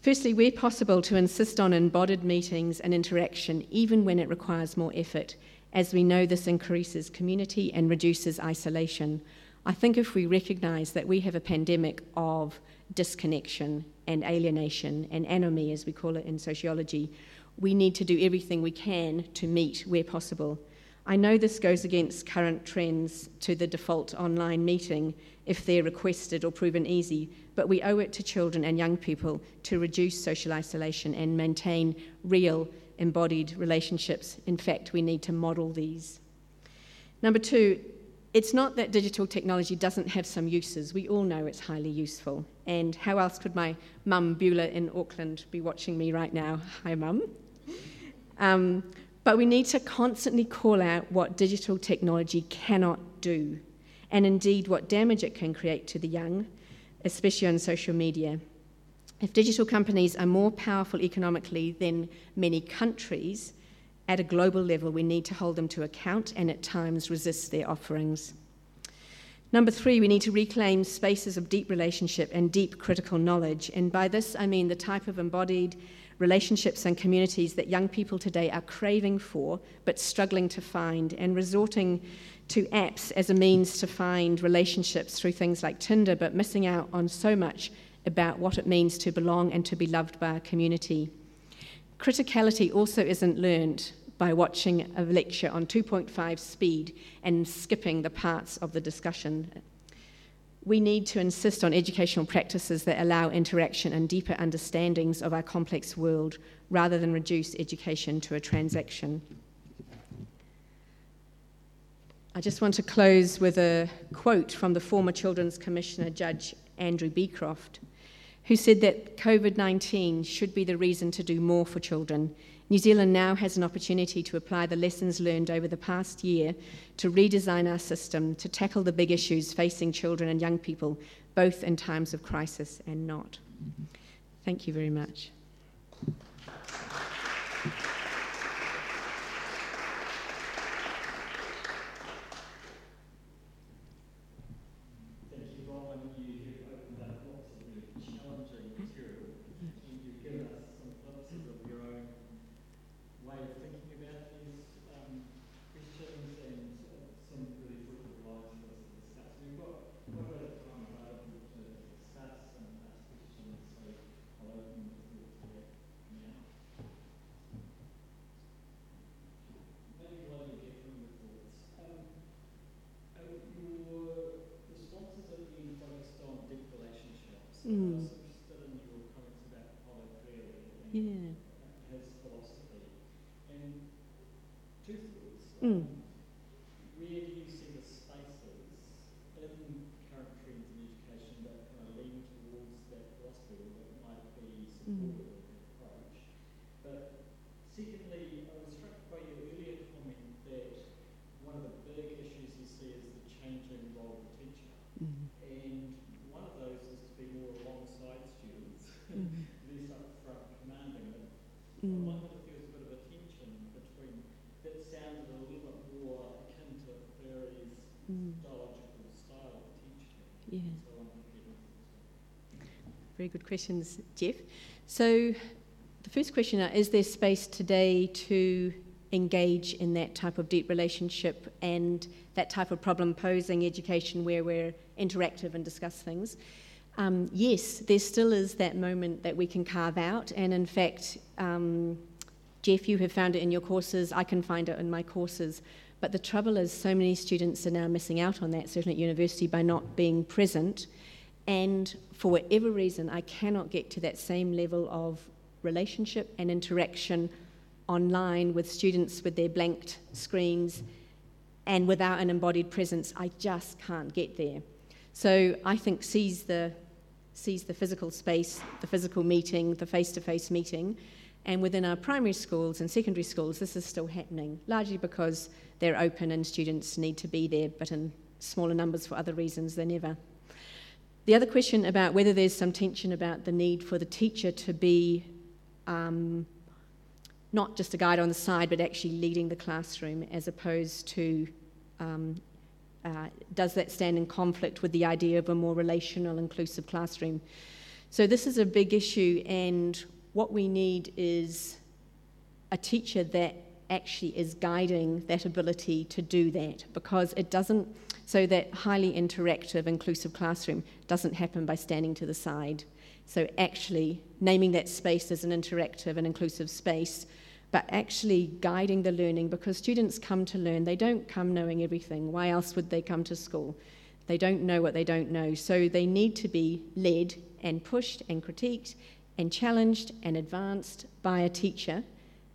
Firstly, where possible, to insist on embodied meetings and interaction, even when it requires more effort, as we know this increases community and reduces isolation. I think if we recognise that we have a pandemic of disconnection and alienation and anomie, as we call it in sociology, we need to do everything we can to meet where possible. I know this goes against current trends to the default online meeting if they're requested or proven easy, but we owe it to children and young people to reduce social isolation and maintain real embodied relationships. In fact, we need to model these. Number two, it's not that digital technology doesn't have some uses. We all know it's highly useful. And how else could my mum, Beulah, in Auckland, be watching me right now? Hi, mum. Um, but we need to constantly call out what digital technology cannot do, and indeed what damage it can create to the young, especially on social media. If digital companies are more powerful economically than many countries, at a global level, we need to hold them to account and at times resist their offerings. Number three, we need to reclaim spaces of deep relationship and deep critical knowledge. And by this, I mean the type of embodied relationships and communities that young people today are craving for but struggling to find, and resorting to apps as a means to find relationships through things like Tinder, but missing out on so much about what it means to belong and to be loved by a community. Criticality also isn't learned by watching a lecture on 2.5 speed and skipping the parts of the discussion we need to insist on educational practices that allow interaction and deeper understandings of our complex world rather than reduce education to a transaction. I just want to close with a quote from the former Children's Commissioner, Judge Andrew Becroft, who said that COVID 19 should be the reason to do more for children New Zealand now has an opportunity to apply the lessons learned over the past year to redesign our system to tackle the big issues facing children and young people, both in times of crisis and not. Thank you very much. Very good questions, Jeff. So, the first question is there space today to engage in that type of deep relationship and that type of problem posing education where we're interactive and discuss things? Um, yes, there still is that moment that we can carve out, and in fact, um, Jeff, you have found it in your courses, I can find it in my courses. But the trouble is, so many students are now missing out on that, certainly at university, by not being present. And for whatever reason, I cannot get to that same level of relationship and interaction online with students with their blanked screens and without an embodied presence. I just can't get there. So I think seize the, seize the physical space, the physical meeting, the face to face meeting. And within our primary schools and secondary schools, this is still happening, largely because they're open and students need to be there, but in smaller numbers for other reasons than ever. The other question about whether there's some tension about the need for the teacher to be um, not just a guide on the side, but actually leading the classroom, as opposed to um, uh, does that stand in conflict with the idea of a more relational, inclusive classroom? So, this is a big issue, and what we need is a teacher that actually is guiding that ability to do that because it doesn't, so that highly interactive, inclusive classroom doesn't happen by standing to the side. So, actually, naming that space as an interactive and inclusive space, but actually guiding the learning because students come to learn. They don't come knowing everything. Why else would they come to school? They don't know what they don't know. So, they need to be led and pushed and critiqued and challenged and advanced by a teacher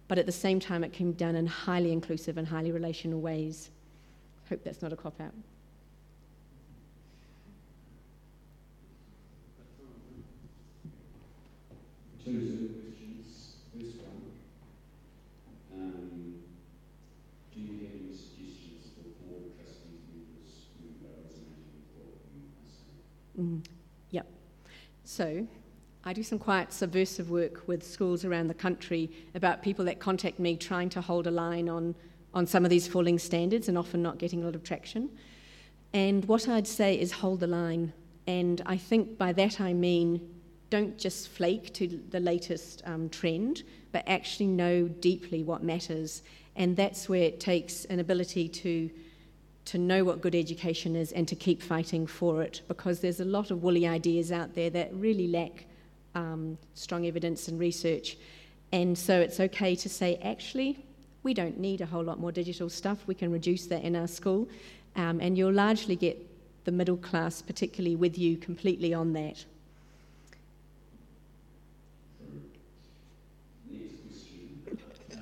but at the same time, it can be done in highly inclusive and highly relational ways. Hope that's not a cop out. Questions. First one, um, do you have any suggestions for board trustees members who are resonating with what saying? Yep. So, I do some quite subversive work with schools around the country about people that contact me trying to hold a line on, on some of these falling standards and often not getting a lot of traction. And what I'd say is hold the line. And I think by that I mean don't just flake to the latest um, trend, but actually know deeply what matters. And that's where it takes an ability to, to know what good education is and to keep fighting for it, because there's a lot of woolly ideas out there that really lack um, strong evidence and research. And so it's okay to say, actually, we don't need a whole lot more digital stuff. We can reduce that in our school. Um, and you'll largely get the middle class, particularly with you, completely on that. Next question. Um,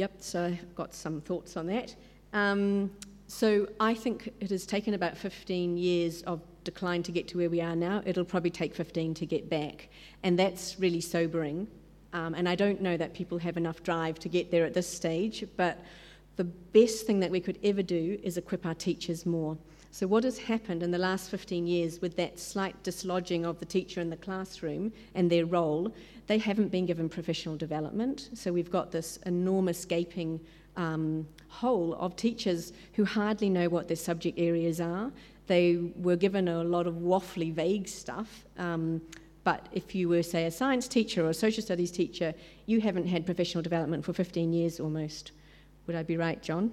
Yep, so I've got some thoughts on that. Um, so I think it has taken about 15 years of decline to get to where we are now. It'll probably take 15 to get back. And that's really sobering. Um, and I don't know that people have enough drive to get there at this stage, but the best thing that we could ever do is equip our teachers more. So, what has happened in the last 15 years with that slight dislodging of the teacher in the classroom and their role, they haven't been given professional development. So, we've got this enormous gaping um, hole of teachers who hardly know what their subject areas are. They were given a lot of waffly, vague stuff. Um, but if you were, say, a science teacher or a social studies teacher, you haven't had professional development for 15 years almost. Would I be right, John?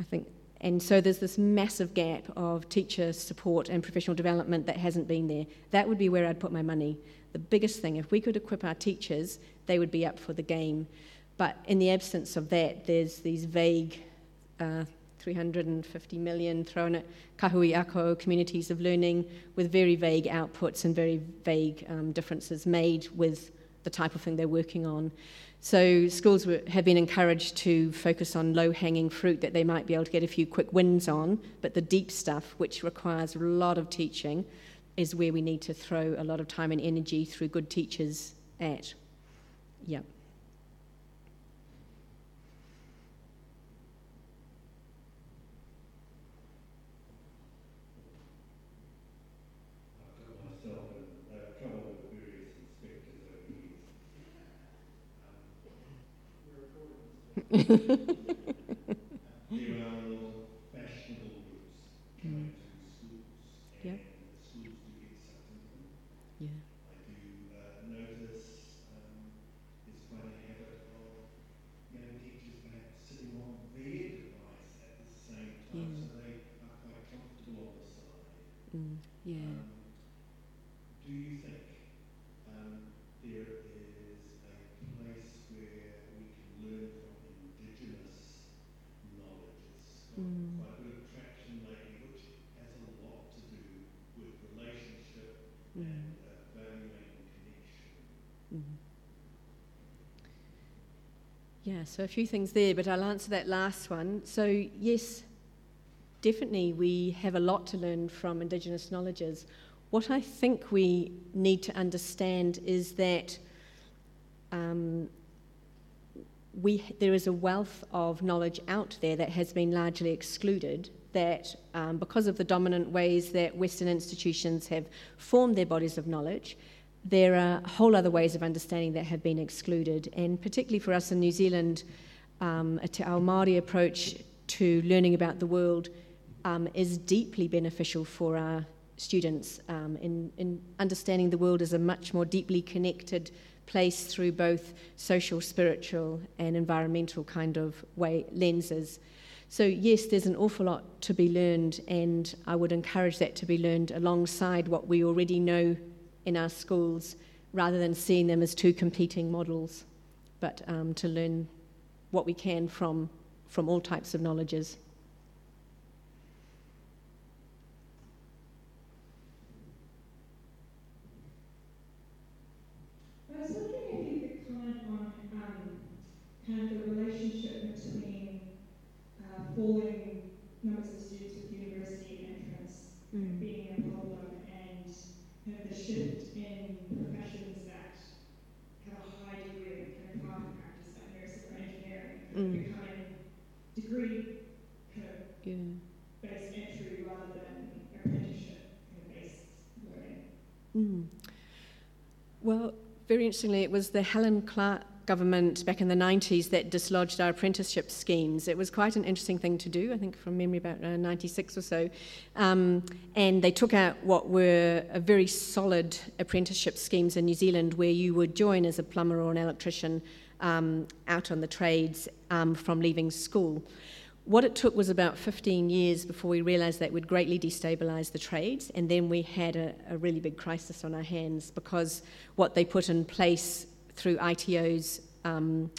I think and so there's this massive gap of teacher support and professional development that hasn't been there. That would be where I'd put my money. The biggest thing, if we could equip our teachers, they would be up for the game. But in the absence of that, there's these vague uh, 350 million thrown at kahui ako communities of learning with very vague outputs and very vague um, differences made with the type of thing they're working on. So schools were, have been encouraged to focus on low-hanging fruit that they might be able to get a few quick wins on, but the deep stuff, which requires a lot of teaching, is where we need to throw a lot of time and energy through good teachers at. Yeah. there are fashionable groups coming to schools, and Yep. schools do get sucked into them. Yeah. I do uh, notice um, there's quite a habit of young teachers perhaps sitting on their device at the same time, Yeah. so they are quite comfortable on the side. Mm, yeah. Um, do you think um, there is a place where we can learn from Indigenous knowledge? It's got Mm. quite a bit of traction lately, which has a lot to do with relationship Mm. Yeah, so a few things there, but I'll answer that last one. So, yes, definitely we have a lot to learn from Indigenous knowledges. What I think we need to understand is that um, we, there is a wealth of knowledge out there that has been largely excluded. That um, because of the dominant ways that Western institutions have formed their bodies of knowledge, there are whole other ways of understanding that have been excluded. And particularly for us in New Zealand, um, our Māori approach to learning about the world um, is deeply beneficial for our students um, in, in understanding the world as a much more deeply connected place through both social, spiritual, and environmental kind of way lenses. So, yes, there's an awful lot to be learned, and I would encourage that to be learned alongside what we already know in our schools rather than seeing them as two competing models, but um, to learn what we can from, from all types of knowledges. I was wondering if you could comment on um, kind of the relationship between uh, falling numbers of students with university entrance Mm. being a problem and kind of the shift in professions that have a high degree of kind of private practice, like nursing or engineering, kind of Mm. becoming degree kind of Yeah. based entry rather than apprenticeship kind of based learning. Mm. Well, very interestingly, it was the Helen Clark government back in the 90s that dislodged our apprenticeship schemes. It was quite an interesting thing to do, I think from memory about uh, 96 or so. Um, and they took out what were very solid apprenticeship schemes in New Zealand where you would join as a plumber or an electrician um, out on the trades um, from leaving school. What it took was about 15 years before we realised that we'd greatly destabilised the trades, and then we had a, a really big crisis on our hands because what they put in place through ITOs um,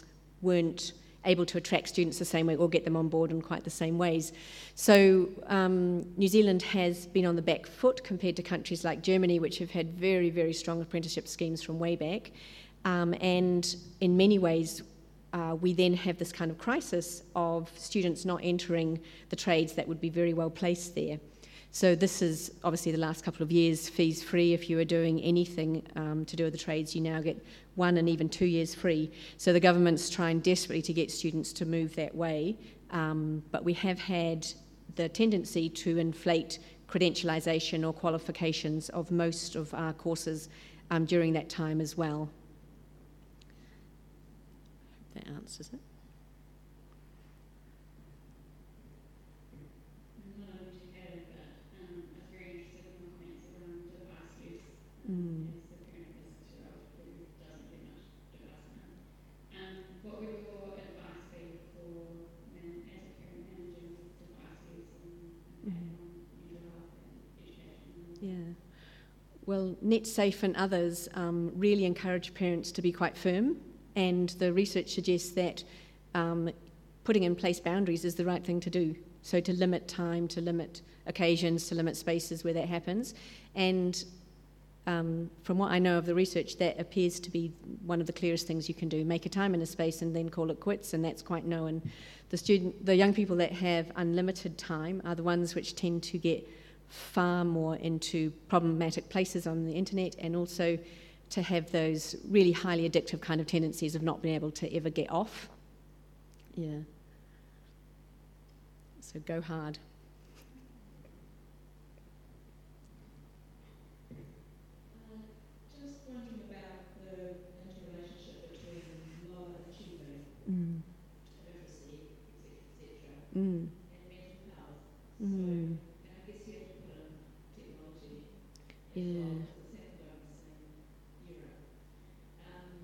weren't able to attract students the same way or get them on board in quite the same ways. So um, New Zealand has been on the back foot compared to countries like Germany, which have had very, very strong apprenticeship schemes from way back. Um, and in many ways, uh, we then have this kind of crisis of students not entering the trades that would be very well placed there. So this is obviously the last couple of years fees free. If you are doing anything um, to do with the trades, you now get one and even two years free. So the government's trying desperately to get students to move that way. Um, but we have had the tendency to inflate credentialisation or qualifications of most of our courses um, during that time as well. That answers it. Mm. Yeah. Well, NetSafe and others um, really encourage parents to be quite firm, and the research suggests that um, putting in place boundaries is the right thing to do. So, to limit time, to limit occasions, to limit spaces where that happens. And um, from what I know of the research, that appears to be one of the clearest things you can do. Make a time and a space and then call it quits, and that's quite known. The, student, the young people that have unlimited time are the ones which tend to get far more into problematic places on the internet and also to have those really highly addictive kind of tendencies of not being able to ever get off. Yeah. So go hard. Just wondering about the interrelationship between lower achieving, Mm. literacy, etc., Mm. and mental health. Mm. And I guess you have to put in technology as Yeah. well, because it's happened over the same era. Um,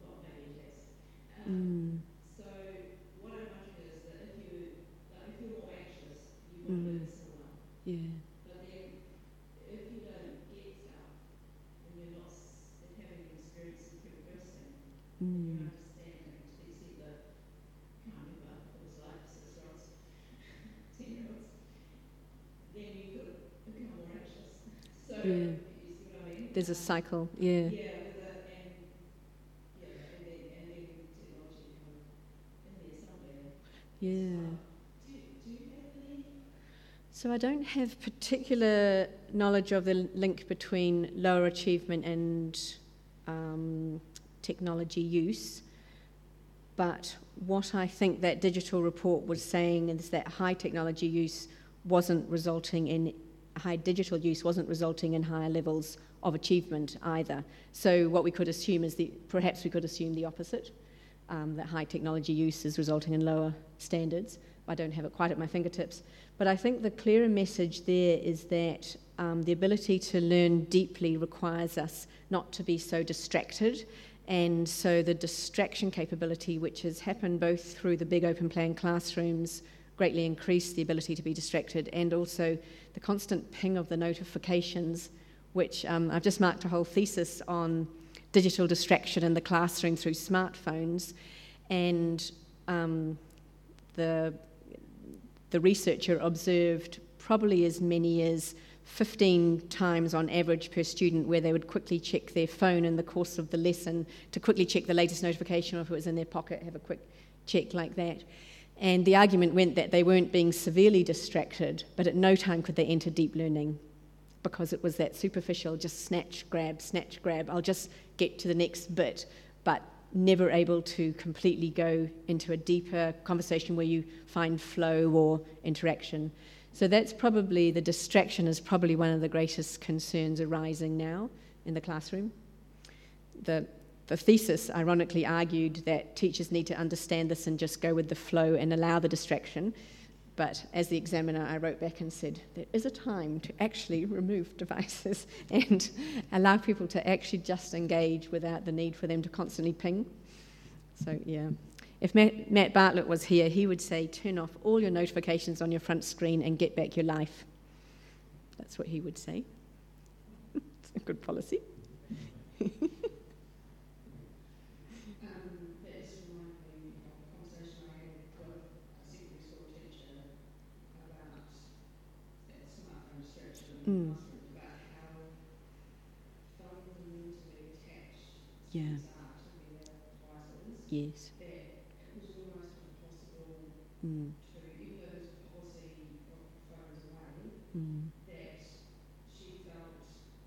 well, maybe it has. Um, So what I'm wondering is that if you, like, if you're more anxious, you to Mm. learn someone. Yeah. But then, if you don't get and you're not having an experience the extent that, like then you could become more anxious. So, you I? There's a cycle. Yeah. Yeah, with a, and, yeah, and then, and then Yeah. So I don't have particular knowledge of the link between lower achievement and um, technology use, but what I think that digital report was saying is that high technology use wasn't resulting in high digital use wasn't resulting in higher levels of achievement either. So what we could assume is the perhaps we could assume the opposite, um, that high technology use is resulting in lower standards. I don't have it quite at my fingertips, but I think the clearer message there is that um, the ability to learn deeply requires us not to be so distracted. And so the distraction capability, which has happened both through the big open plan classrooms, greatly increased the ability to be distracted, and also the constant ping of the notifications which um, I've just marked a whole thesis on digital distraction in the classroom through smartphones. And um, the, the researcher observed probably as many as 15 times on average per student where they would quickly check their phone in the course of the lesson to quickly check the latest notification or if it was in their pocket, have a quick check like that. And the argument went that they weren't being severely distracted, but at no time could they enter deep learning because it was that superficial, just snatch, grab, snatch, grab. I'll just get to the next bit, but never able to completely go into a deeper conversation where you find flow or interaction. So that's probably the distraction is probably one of the greatest concerns arising now in the classroom. The, the thesis ironically argued that teachers need to understand this and just go with the flow and allow the distraction. But as the examiner, I wrote back and said, there is a time to actually remove devices and allow people to actually just engage without the need for them to constantly ping. So, yeah. If Matt, Matt Bartlett was here, he would say, turn off all your notifications on your front screen and get back your life. That's what he would say. it's a good policy. Mm. Yeah. Yes. Mm. Mm. That she felt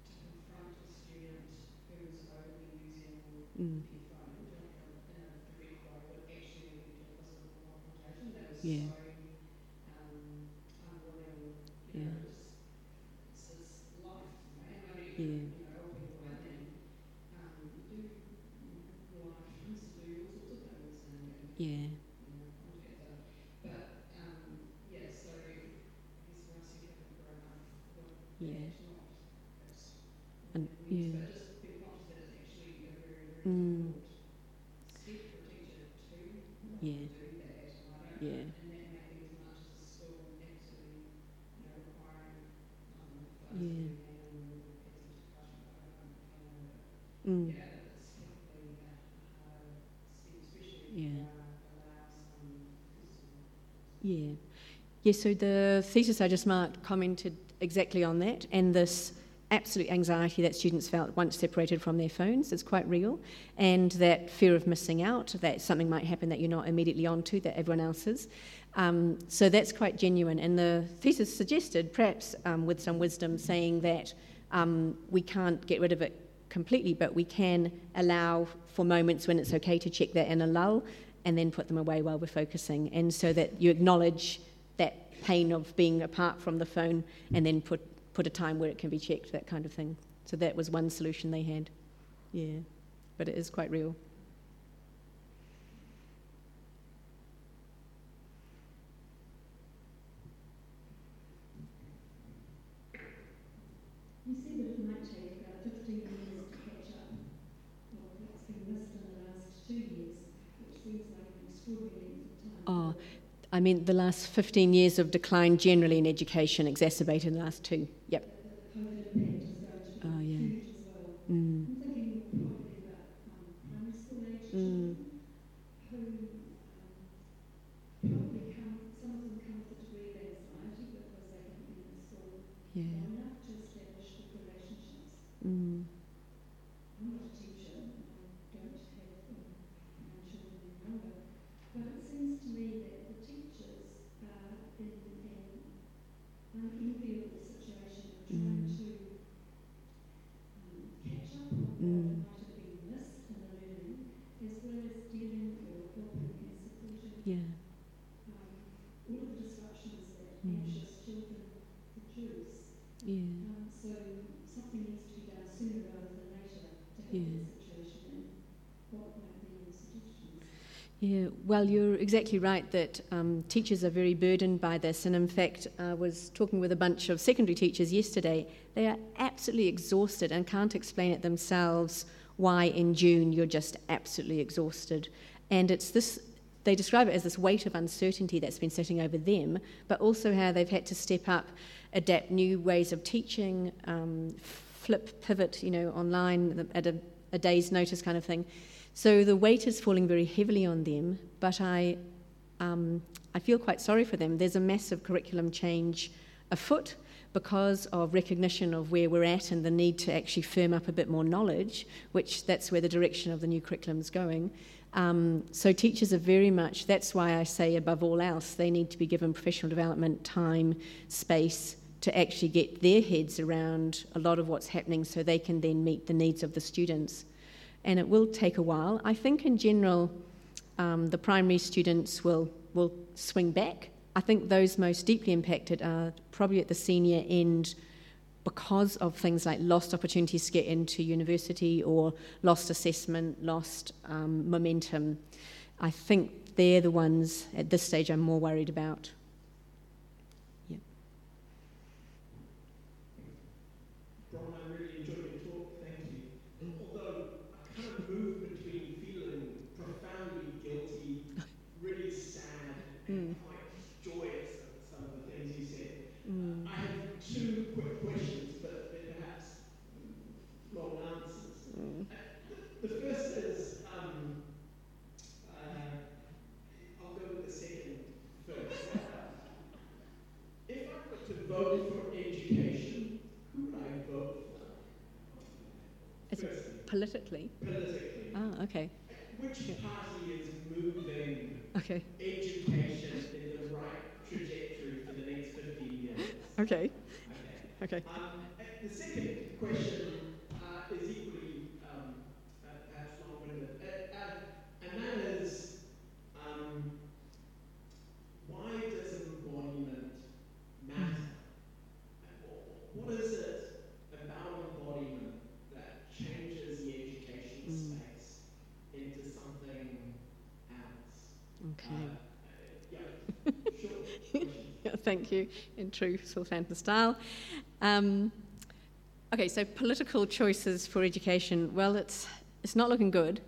to confront a student who was overly using Mm. the phone in a, in a direct way would actually lead to a physical confrontation. That was Yeah. so um, unwilling. You Yeah. know, it's, it's this life, right? And I mean, Yeah. you know, old people like me, um, do life things, do all sorts of things, and, and Yeah. you know, contact them. But um, yeah, so I guess once you haven't grown up with Yeah. that, not that's And, means, yeah. but just be conscious that it's actually a very, very Mm. difficult step for a teacher to not Yeah. do that. And I don't Yeah. and that may be as much as the school actually, you know, requiring um, Yeah. phones to be made and remove kids into discussion. I don't understand that. Mm. Yeah, it's definitely a hard step, especially if Yeah. you uh, allow some physical Yeah. Yeah, so the thesis I just marked commented exactly on that, and this absolute anxiety that students felt once separated from their phones is quite real, and that fear of missing out, that something might happen that you're not immediately onto, that everyone else is. Um, so that's quite genuine, and the thesis suggested, perhaps um, with some wisdom, saying that um, we can't get rid of it completely, but we can allow for moments when it's okay to check that in a lull and then put them away while we're focusing. And so that you acknowledge that pain of being apart from the phone and then put, put a time where it can be checked, that kind of thing. So that was one solution they had. Yeah, but it is quite real. You said that it might take about 15 years to catch up what has been missed in the last two years, which seems like an extraordinary length of time. Oh, I mean, the last 15 years of decline generally in education exacerbated the last two. Yep. The COVID impact is going to be Oh, yeah. huge as well. Mm. I'm thinking probably about um, primary school age Mm. children who um, probably come, some of them come with a degree of anxiety because they haven't been in school Yeah. long enough to establish good relationships. Mm. I'm not a teacher, and I don't have um, young children any younger, but it seems to me that the te- Yeah. um, all of the disruptions that Mm. anxious children produce. Yeah. Um, so something needs to be done sooner rather than later to help Yeah. the situation. And what might be your suggestions? Yeah, well, you're exactly right that um, teachers are very burdened by this. And in fact, I was talking with a bunch of secondary teachers yesterday. They are absolutely exhausted and can't explain it themselves why in June you're just absolutely exhausted. And it's this, they describe it as this weight of uncertainty that's been sitting over them, but also how they've had to step up, adapt new ways of teaching, um, flip, pivot, you know, online at a, a day's notice kind of thing. So the weight is falling very heavily on them, but I, um, I feel quite sorry for them. There's a massive curriculum change afoot because of recognition of where we're at and the need to actually firm up a bit more knowledge, which that's where the direction of the new curriculum is going. Um, so teachers are very much, that's why I say above all else, they need to be given professional development, time, space to actually get their heads around a lot of what's happening so they can then meet the needs of the students and it will take a while. I think in general, um, the primary students will, will swing back. I think those most deeply impacted are probably at the senior end because of things like lost opportunities to get into university or lost assessment, lost um, momentum. I think they're the ones at this stage I'm more worried about. Brian, I really enjoyed your talk, thank you. Although I kind of move between feeling profoundly guilty, really sad, and quite joyous at some of the things you said. Mm. I have two quick questions, but they're perhaps long answers. Mm. The first is, um, uh, I'll go with the second first. if I were to vote for education, who would I vote for? Is it Firstly, politically? politically. Ah, okay. Which party is moving Okay. education in the right trajectory for the next 15 years? Okay. Okay. Okay. Um, the second question uh, is equally um, uh, perhaps long-winded, uh, uh, and that is, um, why does embodiment matter? And wh- What is it about embodiment that changes the education Mm. space into something else? Okay. Uh, uh, yeah, sure. question. Yeah, thank you, in true Southampton style. Um, okay, so political choices for education. Well, it's it's not looking good.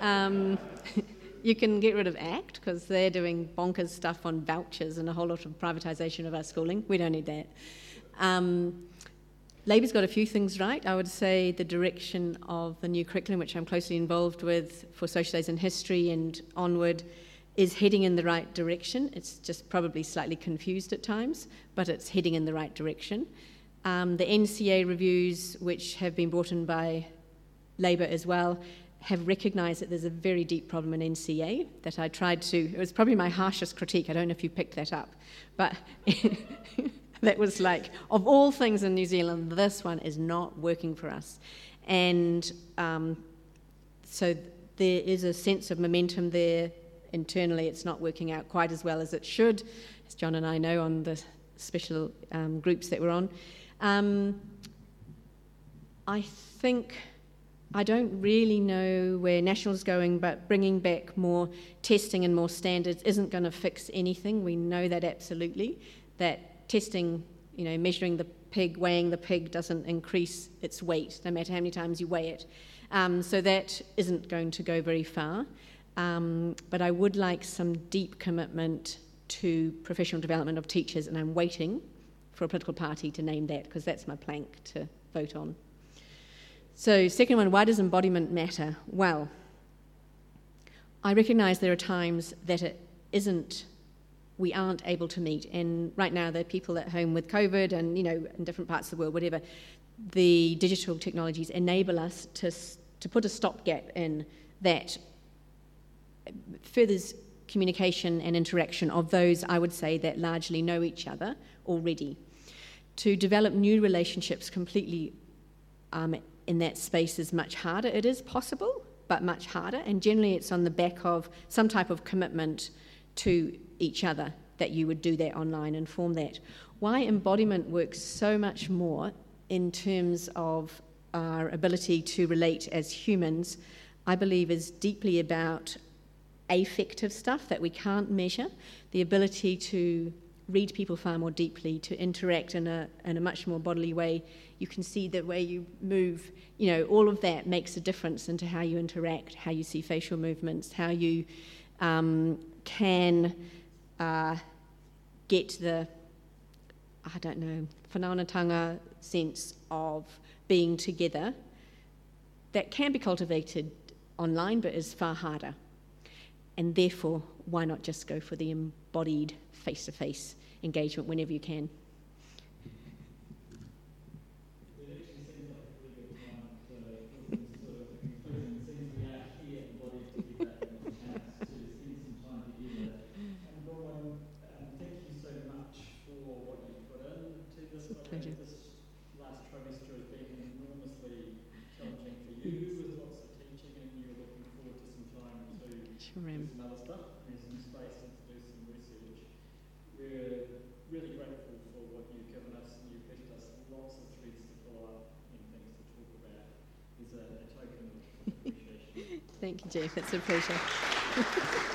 Um, you can get rid of ACT because they're doing bonkers stuff on vouchers and a whole lot of privatisation of our schooling. We don't need that. Um, Labour's got a few things right. I would say the direction of the new curriculum, which I'm closely involved with for social studies and history and onward, is heading in the right direction. It's just probably slightly confused at times, but it's heading in the right direction. Um, the NCEA reviews, which have been brought in by Labour as well, have recognised that there's a very deep problem in NCEA that I tried to. It was probably my harshest critique. I don't know if you picked that up, but that was like, of all things in New Zealand, this one is not working for us. And um, so there is a sense of momentum there. Internally, it's not working out quite as well as it should, as John and I know on the special um, groups that we're on. Um, I think I don't really know where National's going, but bringing back more testing and more standards isn't going to fix anything. We know that absolutely. That testing, you know, measuring the pig, weighing the pig doesn't increase its weight, no matter how many times you weigh it. Um, so that isn't going to go very far. Um, but I would like some deep commitment to professional development of teachers, and I'm waiting for a political party to name that because that's my plank to vote on. So, second one, why does embodiment matter? Well, I recognise there are times that it isn't, we aren't able to meet. And right now, there are people at home with COVID and, you know, in different parts of the world, whatever. The digital technologies enable us to, to put a stopgap in that furthers communication and interaction of those, I would say, that largely know each other already. To develop new relationships completely um, in that space is much harder. It is possible, but much harder. And generally, it's on the back of some type of commitment to each other that you would do that online and form that. Why embodiment works so much more in terms of our ability to relate as humans, I believe, is deeply about affective stuff that we can't measure, the ability to read people far more deeply, to interact in a, in a much more bodily way. You can see the way you move, you know, all of that makes a difference into how you interact, how you see facial movements, how you um, can uh, get the, I don't know, whanaungatanga sense of being together that can be cultivated online but is far harder. And therefore, why not just go for the embodied face to face engagement whenever you can? Thank you, Jane. It's a pleasure.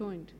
point.